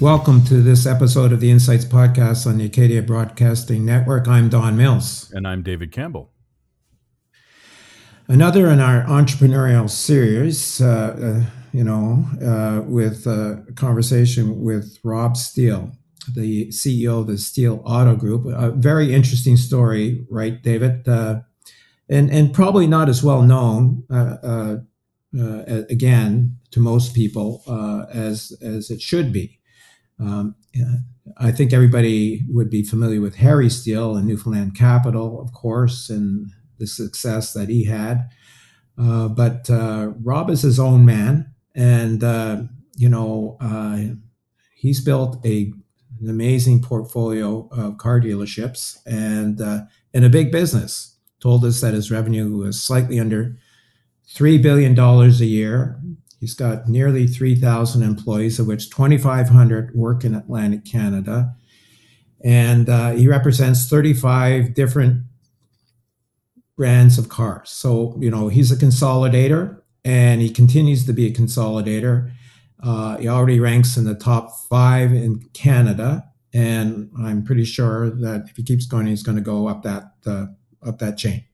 Welcome to this episode of the Insights Podcast on the Acadia Broadcasting Network. I'm Don Mills. And I'm David Campbell. Another in our entrepreneurial series, uh, uh, you know, uh, with a conversation with Rob Steele, the CEO of the Steele Auto Group. A very interesting story, right, David? Uh, and, and probably not as well known, uh, uh, again, to most people as, as it should be. Um, I think everybody would be familiar with Harry Steele and Newfoundland Capital, of course, and the success that he had. Uh, but uh, Rob is his own man, and uh, you know uh, he's built a an amazing portfolio of car dealerships and uh, in a big business. Told us that his revenue was slightly under three billion dollars a year, He's got nearly 3,000 employees, of which 2,500 work in Atlantic Canada. And uh, he represents 35 different brands of cars. So, you know, he's a consolidator and he continues to be a consolidator. Uh, he already ranks in the top five in Canada. And I'm pretty sure that if he keeps going, he's going to go up that uh, up that chain.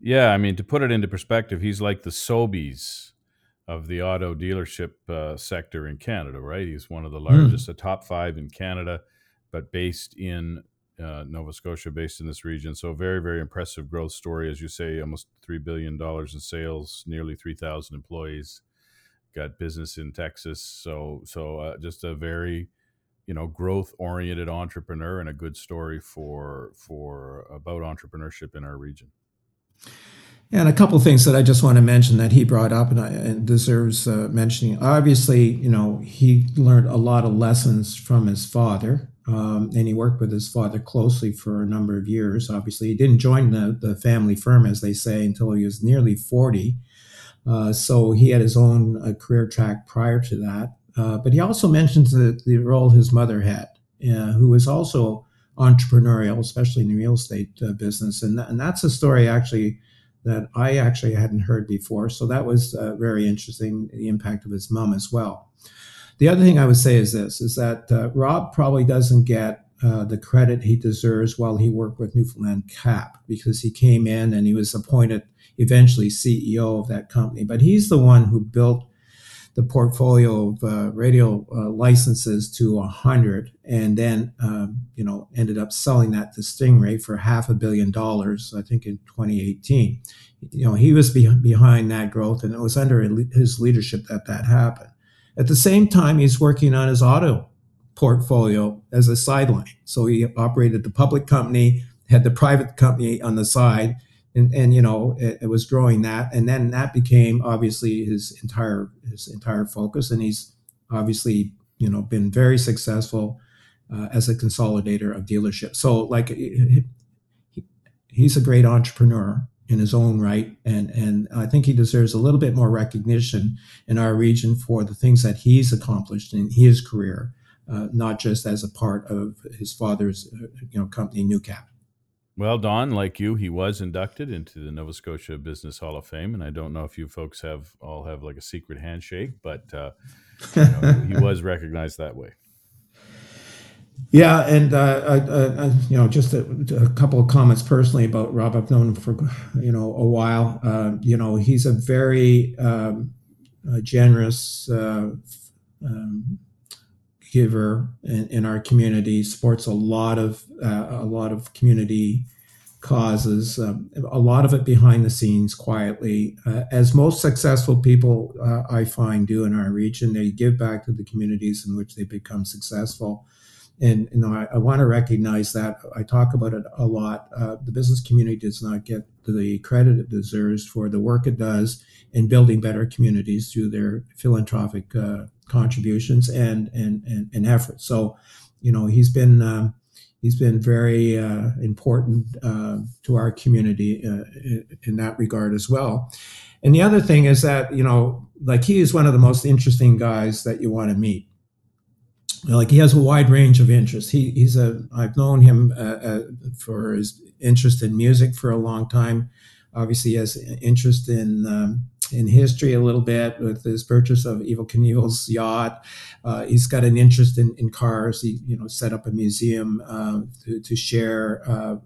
Yeah, I mean, to put it into perspective, he's like the Sobeys of the auto dealership uh, sector in Canada, right? He's one of the hmm. largest, mm. the top five in Canada, but based in uh, Nova Scotia, based in this region. So very, very impressive growth story, as you say. Almost three billion dollars in sales, nearly three thousand employees. Got business in Texas, so so uh, just a very, you know, growth oriented entrepreneur and a good story for for about entrepreneurship in our region. And a couple of things that I just want to mention that he brought up and, I, and deserves uh, mentioning. Obviously, you know, he learned a lot of lessons from his father, um, and he worked with his father closely for a number of years. Obviously, he didn't join the, the family firm, as they say, until he was nearly 40. Uh, so he had his own uh, career track prior to that. Uh, but he also mentions the, the role his mother had, uh, who was also entrepreneurial, especially in the real estate uh, business. And, th- and that's a story actually that I actually hadn't heard before. So that was uh, very interesting, the impact of his mom as well. The other thing I would say is this, is that uh, Rob probably doesn't get uh, the credit he deserves while he worked with Newfoundland Cap because he came in and he was appointed eventually CEO of that company. But he's the one who built the portfolio of uh, radio uh, licenses to 100 and then um, you know ended up selling that to stingray for half a billion dollars i think in 2018 you know he was be- behind that growth and it was under his leadership that that happened. At the same time he's working on his auto portfolio as a sideline. So he operated the public company had the private company on the side and and you know it, it, was growing that and then that became obviously his entire his entire focus and he's obviously you know been very successful uh, as a consolidator of dealerships. So like he, he's a great entrepreneur in his own right and and I think he deserves a little bit more recognition in our region for the things that he's accomplished in his career uh, not just as a part of his father's uh, you know company Newcap well, Don, like you, he was inducted into the Nova Scotia Business Hall of Fame, and I don't know if you folks have all have like a secret handshake, but uh, you know, he was recognized that way. Yeah, and uh, I, I, you know, just a, a, couple of comments personally about Rob. I've known him for you know a while. Uh, you know, he's a very um, generous uh, um, giver in, in, our community. Supports a lot of uh, a lot of community causes, um, a lot of it behind the scenes quietly. Uh, as most successful people uh, I find do in our region, they give back to the communities in which they become successful. And you know, I, I want to recognize that. I talk about it a lot. Uh, the business community does not get the credit it deserves for the work it does in building better communities through their philanthropic uh, contributions and and and, and efforts. So, you know, he's been um, he's been very uh, important uh, to our community uh, in, in, that regard as well. And the other thing is that you know, like he is one of the most interesting guys that you want to meet. Like he has a wide range of interests. He, he's a I've known him uh, uh, for his interest in music for a long time. Obviously, he has interest in um, in history a little bit with his purchase of Evel Knievel's yacht. Uh, he's got an interest in, in cars. He, you know, set up a museum uh, to, to, share, uh,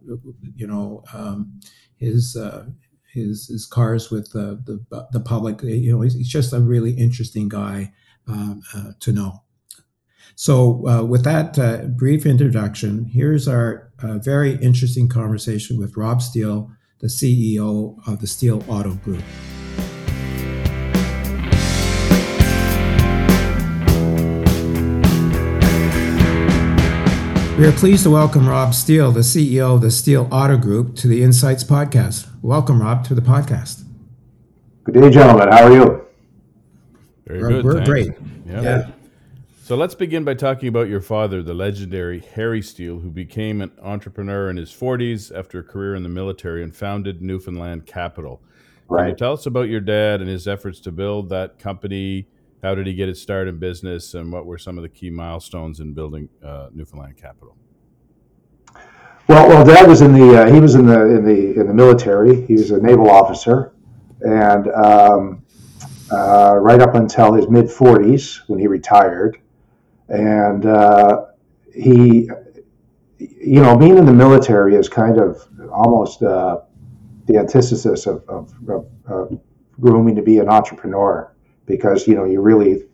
you know, um, his, uh, his his cars with the the, the public. You know, he's, just a really interesting guy um, uh, to know. So, uh, with that brief introduction, here's our very interesting conversation with Rob Steele, the CEO of the Steele Auto Group. We are pleased to welcome Rob Steele, the CEO of the Steele Auto Group, to the Insights Podcast. Welcome, Rob, to the podcast. Good day, gentlemen. How are you? Very we're, good. We're great. Yeah. yeah. So let's begin by talking about your father, the legendary Harry Steele, who became an entrepreneur in his 40s after a career in the military and founded Newfoundland Capital. Right. Can you tell us about your dad and his efforts to build that company? How did he get his start in business, and what were some of the key milestones in building uh, Newfoundland Capital? Well, well, Dad was in the uh, he was in the in the in the military. He was a naval officer, and um, uh, right up until his mid 40s when he retired and uh, he, you know, being in the military is kind of almost uh, the antithesis of, of, of, of, grooming to be an entrepreneur because you know you really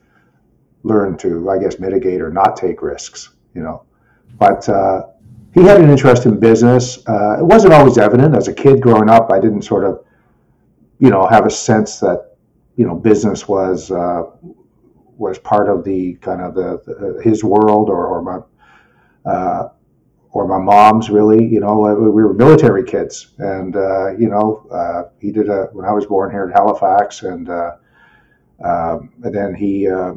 learn to, I guess, mitigate or not take risks. You know, but uh, he had an interest in business. Uh, it wasn't always evident as a kid growing up. I didn't sort of, you know, have a sense that you know business was uh, was part of the kind of the, the his world or, or my uh, or my mom's really you know we were military kids and uh, you know uh, he did a when I was born here in Halifax and uh, um, and then he uh,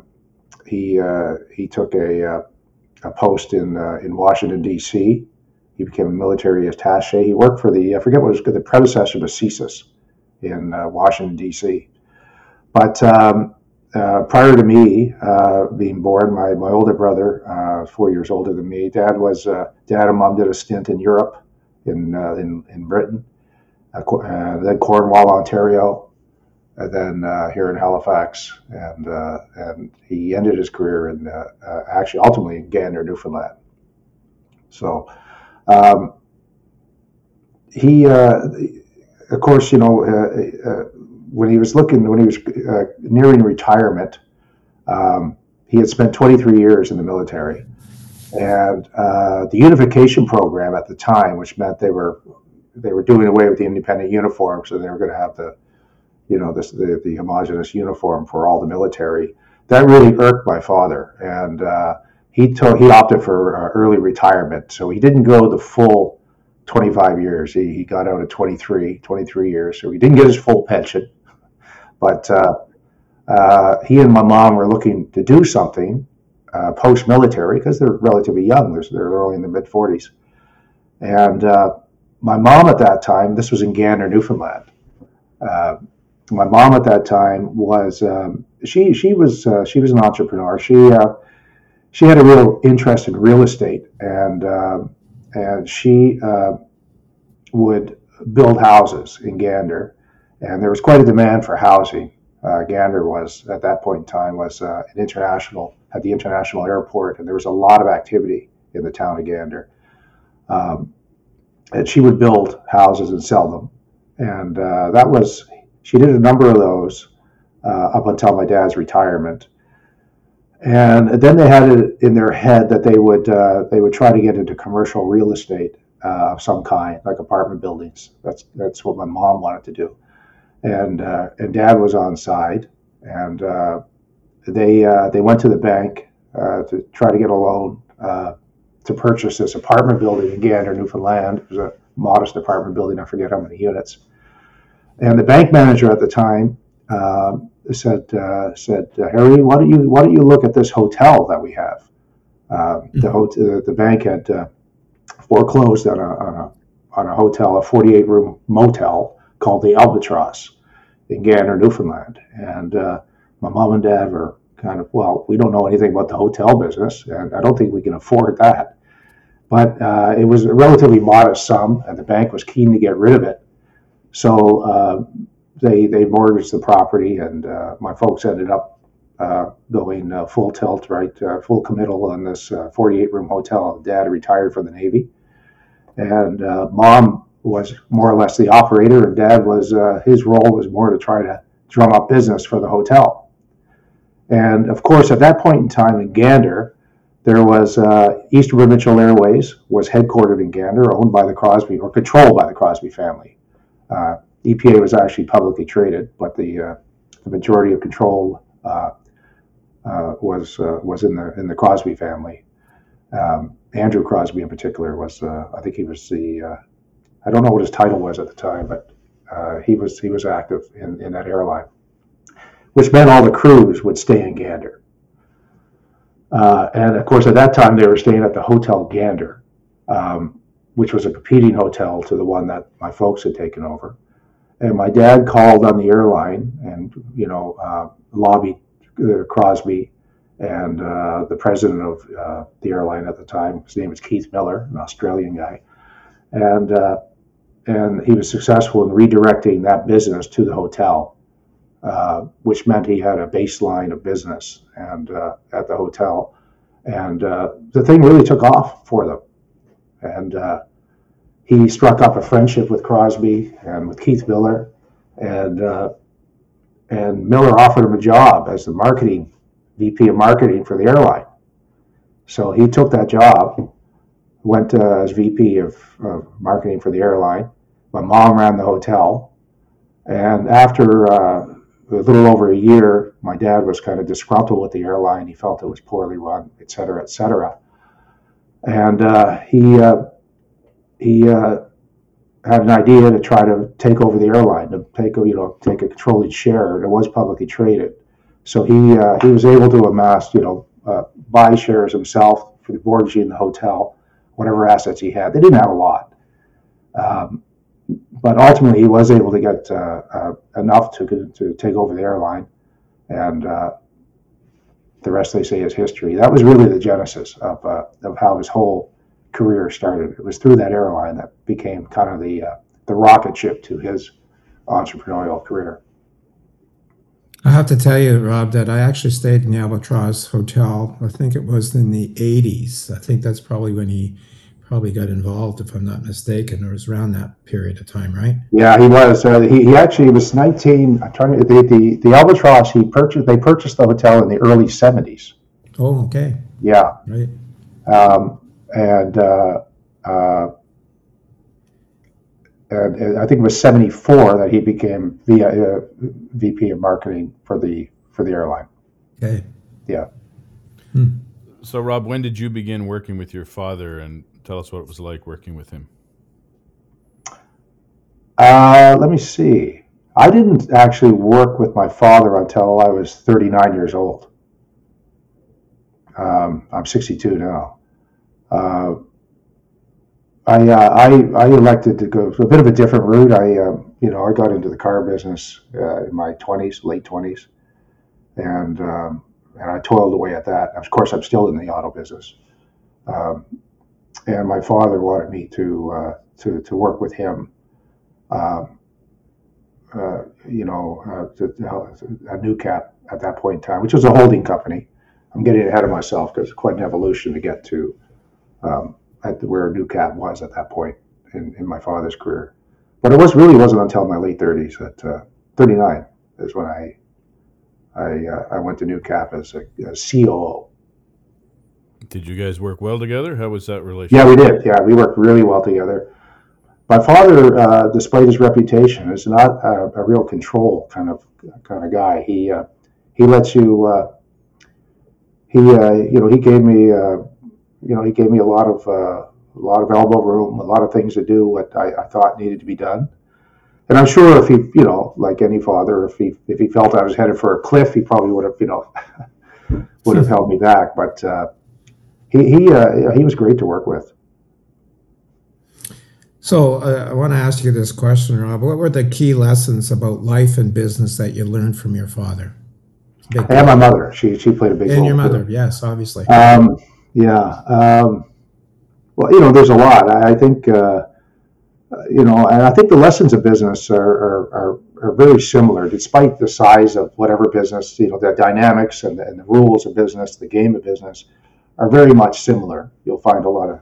he uh, he took a a post in in Washington D.C. He became a military attaché. He worked for the I forget what was the predecessor to CSIS in Washington D.C. But um, uh, prior to me uh, being born, my, my older brother, uh, four years older than me, dad was uh, dad and mom did a stint in Europe, in uh, in, in Britain, uh, then Cornwall, Ontario, and then here in Halifax, and and he ended his career in actually ultimately in Gander, Newfoundland. So. Um, he, of course, you know, when he was looking, when he was uh, nearing retirement, um, he had spent 23 years in the military. And uh, the unification program at the time, which meant they were they were doing away with the independent uniforms, so they were going to have the, you know, this, the the homogenous uniform for all the military. That really irked my father, and uh, he he opted for uh, early retirement. So he didn't go the full 25 years. He, he got out at 23, 23 years. So he didn't get his full pension. But uh, uh, he and my mom were looking to do something uh, post military because they're relatively young. They're, they're only in the mid 40s. And uh, my mom at that time, this was in Gander, Newfoundland. Uh, my mom at that time was um, she she was uh, she was an entrepreneur. She she had a real interest in real estate and um, and she would build houses in Gander and there was quite a demand for housing. Uh, Gander was at that point in time was uh, an international had the international airport, and there was a lot of activity in the town of Gander. Um, and she would build houses and sell them, and uh, that was she did a number of those uh, up until my dad's retirement. And then they had it in their head that they would uh, they would try to get into commercial real estate uh, of some kind, like apartment buildings. That's that's what my mom wanted to do and uh, and Dad was on side, and uh, they uh, they went to the bank to try to get a loan to purchase this apartment building again in Newfoundland. It was a modest apartment building. I forget how many units. And the bank manager at the time um, said said Harry, why don't you why don't you look at this hotel that we have? Mm-hmm. The hotel, the bank had foreclosed on a, on a on a hotel, a 48 room motel called the Albatross in Gander, Newfoundland. And uh, my mom and dad were kind of, well, we don't know anything about the hotel business, and I don't think we can afford that. But uh, it was a relatively modest sum, and the bank was keen to get rid of it. So uh, they they mortgaged the property, and uh, my folks ended up uh, going uh, full tilt, right, uh, full committal on this 48 room hotel. Dad retired from the Navy, and mom was more or less the operator, and dad was his role was more to try to drum up business for the hotel. And of course, at that point in time in Gander, there was uh, Eastern Provincial Airways was headquartered in Gander, owned by the Crosby or controlled by the Crosby family. Uh, EPA was actually publicly traded, but the uh, the majority of control uh, uh, was was in the in the Crosby family. Um, Andrew Crosby, in particular, was I think he was the I don't know what his title was at the time, but he was he was active in, in that airline, which meant all the crews would stay in Gander. Uh, and of course, at that time, they were staying at the Hotel Gander, um, which was a competing hotel to the one that my folks had taken over. And my dad called on the airline and, you know, uh, lobbied uh, Crosby and uh, the president of uh, the airline at the time. His name was Keith Miller, an Australian guy, and uh, and he was successful in redirecting that business to the hotel uh, which meant he had a baseline of business and at the hotel. And the thing really took off for them. And uh, he struck up a friendship with Crosby and with Keith Miller. And, uh, and Miller offered him a job as the marketing VP of marketing for the airline. So he took that job, went as VP of, of marketing for the airline. My mom ran the hotel. And after uh, a little over a year, my dad was kind of disgruntled with the airline. He felt it was poorly run, et cetera, et cetera. And uh, he uh, he uh, had an idea to try to take over the airline, to take you know take a controlling share. It was publicly traded, so he uh, he was able to amass you know buy shares himself for the mortgage in the hotel, whatever assets he had. They didn't have a lot. Um, but ultimately he was able to get uh, uh, enough to to take over the airline, and uh, the rest they say is history. That was really the genesis of uh, of how his whole career started. It was through that airline that became kind of the uh, the rocket ship to his entrepreneurial career. I have to tell you, Rob, that I actually stayed in the Albatross Hotel. I think it was in the 80s. I think that's probably when he probably got involved, if I'm not mistaken, or was around that period of time, right? Yeah, he was. Uh, he, he actually was 19. I'm trying to the, the the Albatross. He purchased. They purchased the hotel in the early 70s. Oh, okay. Yeah. Right. Um, and uh, uh, and I think it was 74 that he became the uh, VP of marketing for the for the airline. Okay. Yeah. Hmm. So, Rob, when did you begin working with your father, and tell us what it was like working with him. Uh, let me see. I didn't actually work with my father until I was 39 years old. Um, I'm 62 now. Uh, I, uh, I, I elected to go a bit of a different route. I uh, you know I got into the car business uh, in my 20s, late 20s, and um, and I toiled away at that. Of course, I'm still in the auto business. Um, and my father wanted me to uh, to to work with him. Um, uh, you know, uh, to, at NewCap at that point in time, which was a holding company. I'm getting ahead of myself because it's quite an evolution to get to um, at the, where NewCap was at that point in, in my father's career. But it was really wasn't until my late 30s at uh, 39 is when I I, uh, I went to NewCap as a, a COO. Did you guys work well together? How was that relationship? Yeah, we did. Yeah, we worked really well together. My father, uh, despite his reputation, is not a, a, real control kind of kind of guy. He uh, he lets you. Uh, he uh, you know he gave me uh, you know he gave me a lot of uh, a lot of elbow room, a lot of things to do what I, I thought needed to be done. And I'm sure if he, you know, like any father, if he if he felt I was headed for a cliff, he probably would have, you know, would have held me back. But he he uh, he was great to work with. So uh, I want to ask you this question, Rob. What were the key lessons about life and business that you learned from your father? and my mother. She she played a big and role. And your mother, too. yes, obviously. Um, yeah. Um, well, you know, there's a lot. I, I think, uh, you know, and I think the lessons of business are, are, are, are very similar, despite the size of whatever business. You know, the dynamics and the, and the rules of business, the game of business, are very much similar. You'll find a lot of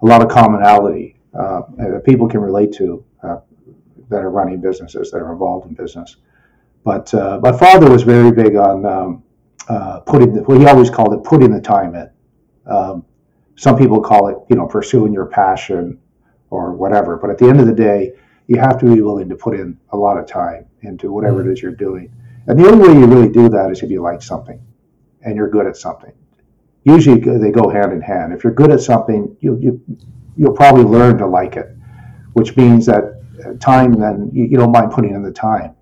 a lot of commonality uh, that people can relate to uh, that are running businesses that are involved in business. But uh, my father was very big on um, uh, putting. The, well, he always called it putting the time in. Um, some people call it, you know, pursuing your passion or whatever. But at the end of the day, you have to be willing to put in a lot of time into whatever it is you're doing. And the only way you really do that is if you like something and you're good at something. Usually they go hand in hand. If you're good at something, you, you, you'll probably learn to like it, which means that time then you, you don't mind putting in the time.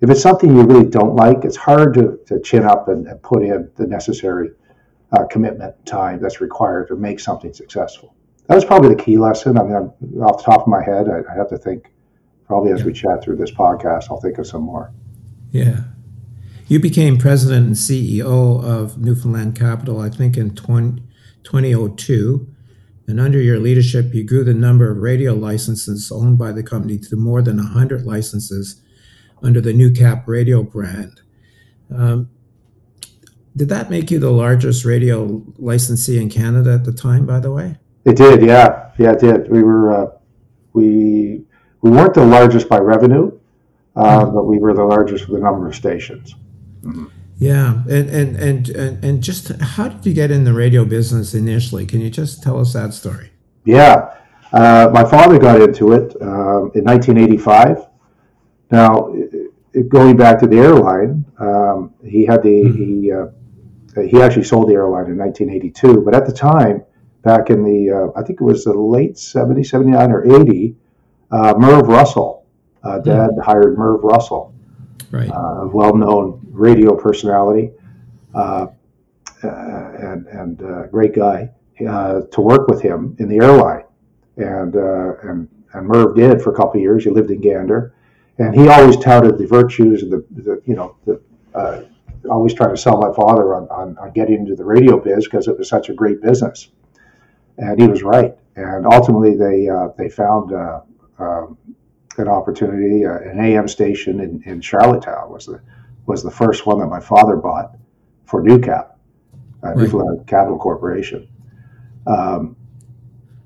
If it's something you really don't like, it's hard to, to chin up and, and put in the necessary uh, commitment time that's required to make something successful that was probably the key lesson. I mean, I'm, off the top of my head, I, I have to think. Probably as we chat through this podcast, I'll think of some more. Yeah. You became president and CEO of Newfoundland Capital, I think, in 20, 2002. And under your leadership, you grew the number of radio licenses owned by the company to more than 100 licenses under the Newcap radio brand. Um, did that make you the largest radio licensee in Canada at the time, by the way? It did, yeah, yeah, it did. We were uh, we we weren't the largest by revenue, uh, mm-hmm. but we were the largest for the number of stations. Mm-hmm. Yeah, and, and and and and just how did you get in the radio business initially? Can you just tell us that story? Yeah, uh, my father got into it uh, in 1985. Now, going back to the airline, um, he had the mm-hmm. he uh, he actually sold the airline in 1982, but at the time back in the, uh, I think it was the late 70, 79 or 80, uh, Merv Russell. Uh. Dad mm. hired Merv Russell, right. Uh, well-known radio personality uh, uh, and, and great guy, to work with him in the airline. And, and, and Merv did for a couple of years. He lived in Gander. And he always touted the virtues and the, the you know, the, always trying to sell my father on, on, on getting into the radio biz because it was such a great business and he was right. And ultimately, they uh, they found uh, um, an opportunity. Uh, an AM station in, in Charlottetown was the was the first one that my father bought for Newcap, uh, right. Newfoundland Capital Corporation. Um,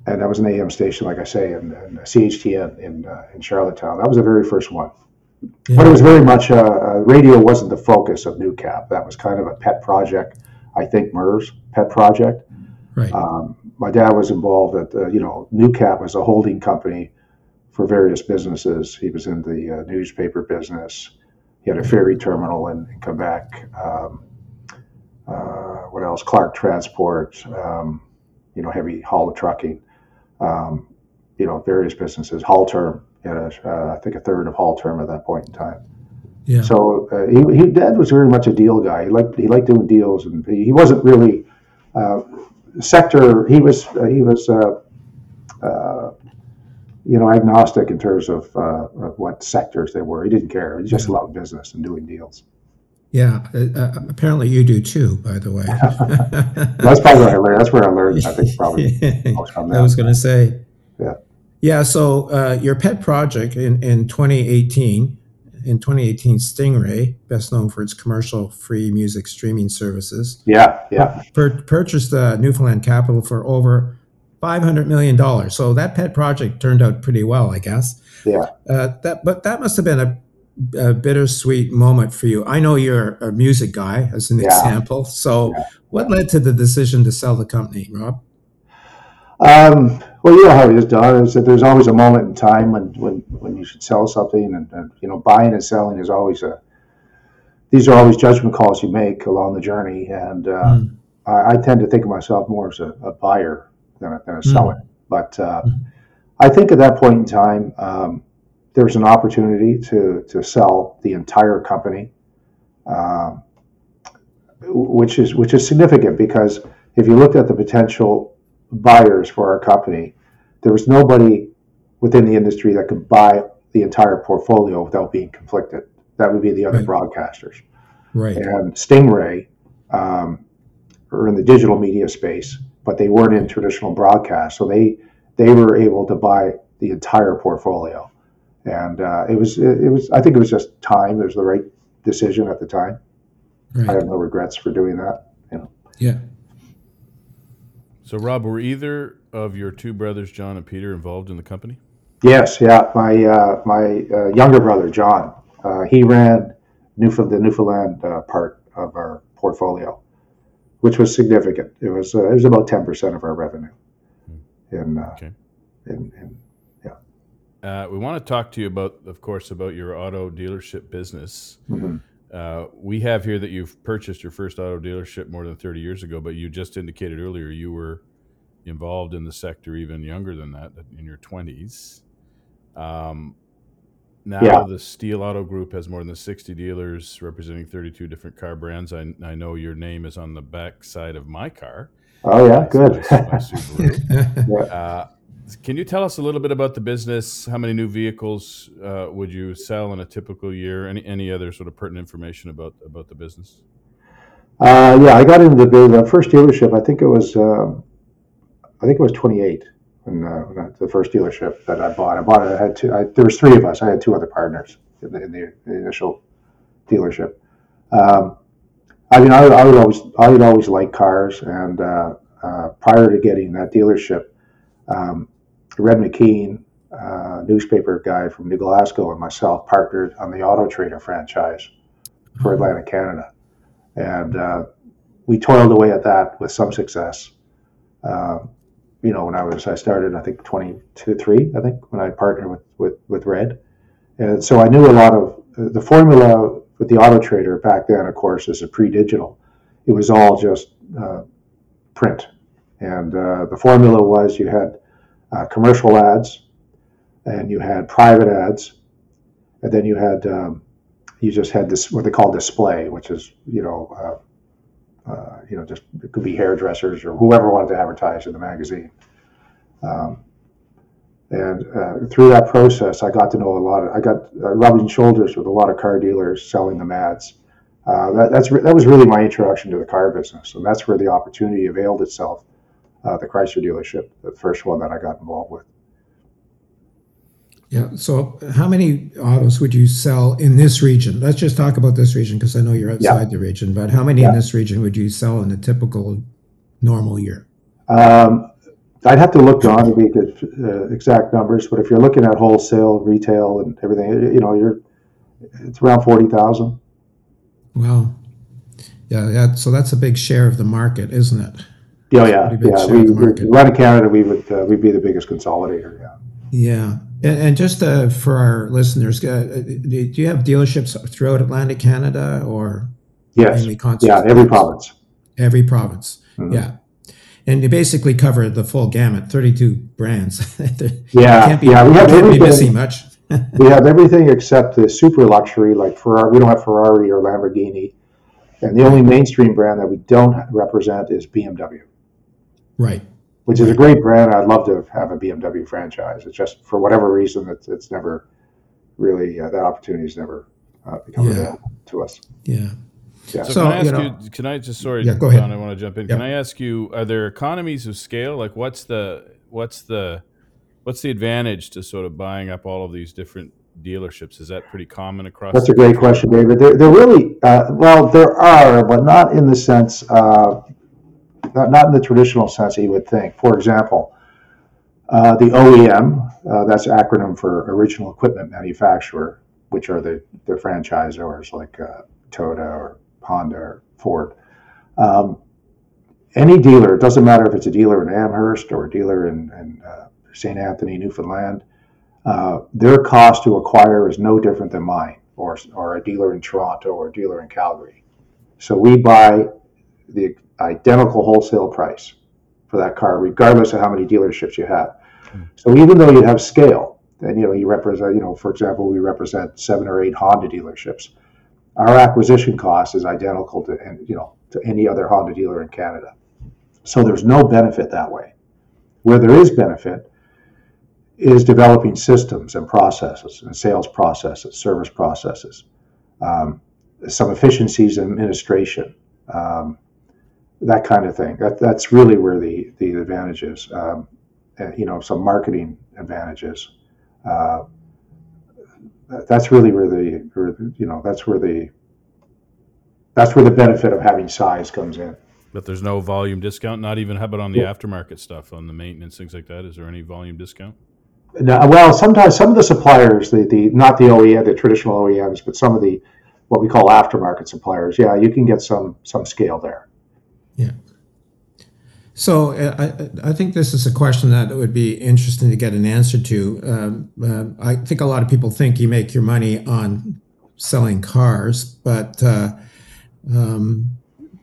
and that was an AM station, like I say, in, in CHTN in uh, in Charlottetown. That was the very first one. Yeah. But it was very much uh, uh, radio wasn't the focus of Newcap. That was kind of a pet project. I think Merv's pet project. Right. Um, my dad was involved at, uh, you know, Newcap was a holding company for various businesses. He was in the uh, newspaper business. He had a ferry terminal in, in Quebec. Um, uh, what else? Clarke Transport, um, you know, heavy haul trucking, um, you know, various businesses. Halterm, he had a, uh, I think a third of Halterm at that point in time. Yeah. So uh, he, he, dad was very much a deal guy. He liked he liked doing deals, and he, he wasn't really uh, sector, he was uh, he was uh, uh, you know agnostic in terms of, of, what sectors they were. He didn't care. He just loved business and doing deals. Yeah, uh, apparently you do too. By the way, that's probably where I learned. That's where I learned. I think probably. I was going to say. Yeah. Yeah. So uh, your pet project in in 2018 in 2018 Stingray, best known for its commercial free music streaming services. Yeah, yeah. Per- purchased uh, Newfoundland Capital for over $500 million. So that pet project turned out pretty well, I guess. Yeah. Uh, that, but that must have been a, a, bittersweet moment for you. I know you're a music guy, as an yeah. example. So, yeah. what led to the decision to sell the company, Rob? Um, well, you know how it is, Don. Is that there's always a moment in time when, when, when you should sell something, and, and you know, buying and selling is always a. These are always judgment calls you make along the journey, and uh, mm. I, I, tend to think of myself more as a, a buyer than a, than a seller. Mm. But uh, mm. I think at that point in time, um, there was an opportunity to to sell the entire company, um, which is which is significant because if you looked at the potential buyers for our company, there was nobody within the industry that could buy the entire portfolio without being conflicted. That would be the other right. broadcasters. Right. And Stingray um, are in the digital media space, but they weren't in traditional broadcast. So they they were able to buy the entire portfolio. and uh, it was it, it was I think it was just time. It was the right decision at the time. I have no regrets for doing that. You know. Yeah. So, Rob, were either of your two brothers, John and Peter, involved in the company? Yes, yeah. My uh, my uh, younger brother John, uh, he ran Newfound, the Newfoundland uh, part of our portfolio, which was significant. It was uh, it was about ten percent of our revenue. In, uh, Okay. in, in Uh, we want to talk to you about, of course, about your auto dealership business. mhm. Uh, we have here that you've purchased your first auto dealership more than 30 years ago, but you just indicated earlier you were involved in the sector even younger than that, in your 20s. Um, now Yeah. the Steele Auto Group has more than 60 dealers representing 32 different car brands. I, I know your name is on the back side of my car. Oh yeah, My- good. my- my. Uh, can you tell us a little bit about the business? How many new vehicles uh, would you sell in a typical year? Any any other sort of pertinent information about about the business? Uh, yeah, I got into the the first dealership. I think it was, um, I think it was 28 when, uh, when I, the first dealership that I bought. I bought it. I had two. I, there was three of us. I had two other partners in the, in the, the initial dealership. Um, I mean, I, I would always, I would always like cars, and uh, uh, prior to getting that dealership, um, Red McKean, uh, newspaper guy from New Glasgow, and myself partnered on the Auto Trader franchise for Atlantic Canada and uh, we toiled away at that with some success. Uh, you know, when I was I started, I think twenty two three, I think when I partnered with with with Red, and so I knew a lot of the formula with the Auto Trader back then. Of course, is a pre-digital. It was all just uh, print, and uh, the formula was you had uh, commercial ads, and you had private ads, and then you had um, you just had this what they call display, which is you know uh, you know just it could be hairdressers or whoever wanted to advertise in the magazine. Um, and uh, through that process, I got to know a lot. Of, I got uh, rubbing shoulders with a lot of car dealers selling them ads. Uh, that, that's re- that was really my introduction to the car business, and that's where the opportunity availed itself. Uh, the Chrysler dealership, the first one that I got involved with. Yeah. So, how many autos would you sell in this region? Let's just talk about this region because I know you're outside the region. But how many Yeah. in this region would you sell in a typical normal year? Um, I'd have to look on to be the uh, exact numbers, but if you're looking at wholesale, retail, and everything, you know, you're it's around forty thousand. Well, yeah. yeah so that's a big share of the market, isn't it? Yeah, yeah, yeah. We, we in Canada, we would uh, we'd be the biggest consolidator. Yeah. Yeah. And, and just uh, for our listeners, uh, do you have dealerships throughout Atlantic Canada or Yes. mainly? Yeah. Every province. Every province. Mhm. Yeah. And you basically cover the full gamut, 32 brands. Yeah, be, yeah, we have can't be missing much. We have everything except the super luxury, like Ferrari. We don't have Ferrari or Lamborghini, and the only mainstream brand that we don't represent is BMW. right. Which is a great brand. I'd love to have a BMW franchise. It's just for whatever reason, it's, it's never really uh, that opportunity has never uh, become Yeah. available to us. Yeah. Yeah. So, So, can I ask you you, Can I just sorry, Yeah, go ahead. Don, I want to jump in. Yeah. Can I ask you? Are there economies of scale? Like, what's the what's the what's the advantage to sort of buying up all of these different dealerships? Is that pretty common across? That's the a great country? question, David. There, there really, uh, well, there are, but not in the sense, uh, not, not in the traditional sense that you would think. For example, uh, the OEM, uh, that's acronym for Original Equipment Manufacturer, which are the, the franchisors like uh, Toyota or Honda or Ford. Um, any dealer, it doesn't matter if it's a dealer in Amherst or a dealer in, in uh, St. Anthony, Newfoundland, uh, their cost to acquire is no different than mine or, or a dealer in Toronto or a dealer in Calgary. So we buy the identical wholesale price for that car, regardless of how many dealerships you have. So even though you have scale, and you know you represent, you know, for example, we represent seven or eight Honda dealerships. Our acquisition cost is identical to, you know, to any other Honda dealer in Canada. So there's no benefit that way. Where there is benefit is developing systems and processes and sales processes, service processes, um, some efficiencies in administration, um, that kind of thing. That, that's really where the, the advantage is. Um, you know, some marketing advantages. Uh, that's really where the, where the, you know, that's where the that's where the benefit of having size comes in. But there's no volume discount. Not even how about on the aftermarket stuff, on the maintenance things like that? Is there any volume discount? No, well, sometimes some of the suppliers, the, the not the OEM, the traditional OEMs, but some of the what we call aftermarket suppliers, yeah, you can get some some scale there. Yeah. So uh, I, I think this is a question that would be interesting to get an answer to. Um, uh, I think a lot of people think you make your money on selling cars, but uh, um,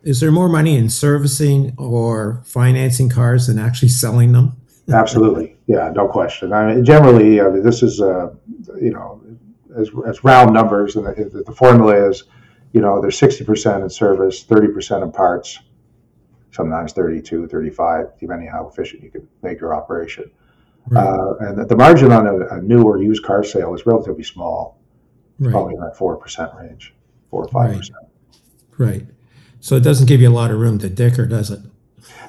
is there more money in servicing or financing cars than actually selling them? Absolutely, yeah, no question. I mean, generally, I mean, this is uh, you know, as, as round numbers, and the, the formula is, you know, there's 60% in service, 30% in parts, sometimes 32, 35, depending how efficient you can make your operation. Right. Uh, and the margin on a, a, new or used car sale is relatively small, right. probably in that 4% range, 4 or 5%. Right. right. So it doesn't give you a lot of room to dicker, does it?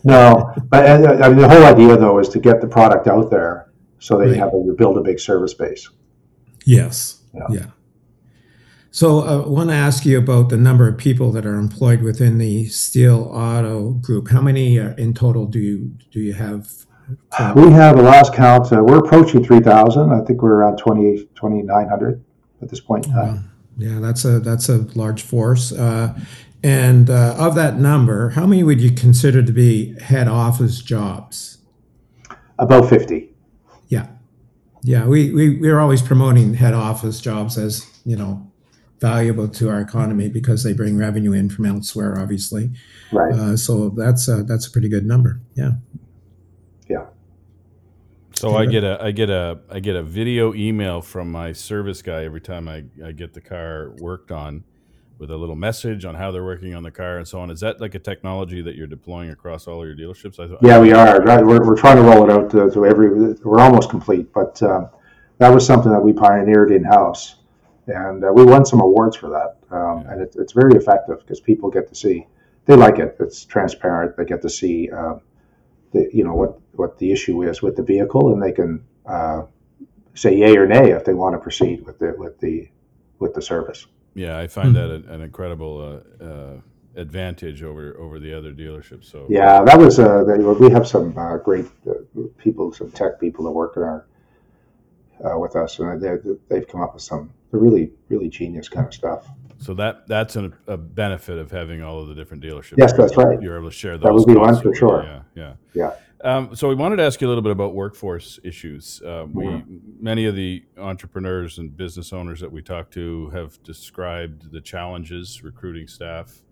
No, but uh, I mean, the whole idea though is to get the product out there so that you have a, you build a big service base. Yes. Yeah. yeah. So uh, I want to ask you about the number of people that are employed within the Steele Auto Group. How many uh, in total do you do you have? We have the last count. Uh, we're approaching three thousand. I think we're around 2,900 at this point in time. Yeah, that's a that's a large force. Uh, and uh, of that number, how many would you consider to be head office jobs? About fifty. Yeah, yeah. We we we're always promoting head office jobs as you know valuable to our economy because they bring revenue in from elsewhere, obviously. Right. Uh, so that's a, that's a pretty good number. Yeah. Yeah. So I get a I get a I get a video email from my service guy every time I, I get the car worked on with a little message on how they're working on the car and so on. Is that like a technology that you're deploying across all of your dealerships? I, yeah, we are. We're, we're trying to roll it out to, to every. We're almost complete, but um, that was something that we pioneered in house and uh, we won some awards for that. Um, and it, it's very effective because people get to see they like it. It's transparent. They get to see uh, the you know what what the issue is with the vehicle, and they can uh, say yay or nay if they want to proceed with the with the with the service. Yeah, I find mm-hmm. that an incredible uh, uh, advantage over over the other dealerships. So yeah, that was uh, we have some great people, some tech people that work in our with us, and they've come up with some really really genius kind of stuff. So that that's a, a, benefit of having all of the different dealerships. Yes, that's right. You're able to share those. That would be one for sure. Yeah, yeah, yeah. Um, so we wanted to ask you a little bit about workforce issues. Uh, we mm-hmm. many of the entrepreneurs and business owners that we talk to have described the challenges recruiting staff.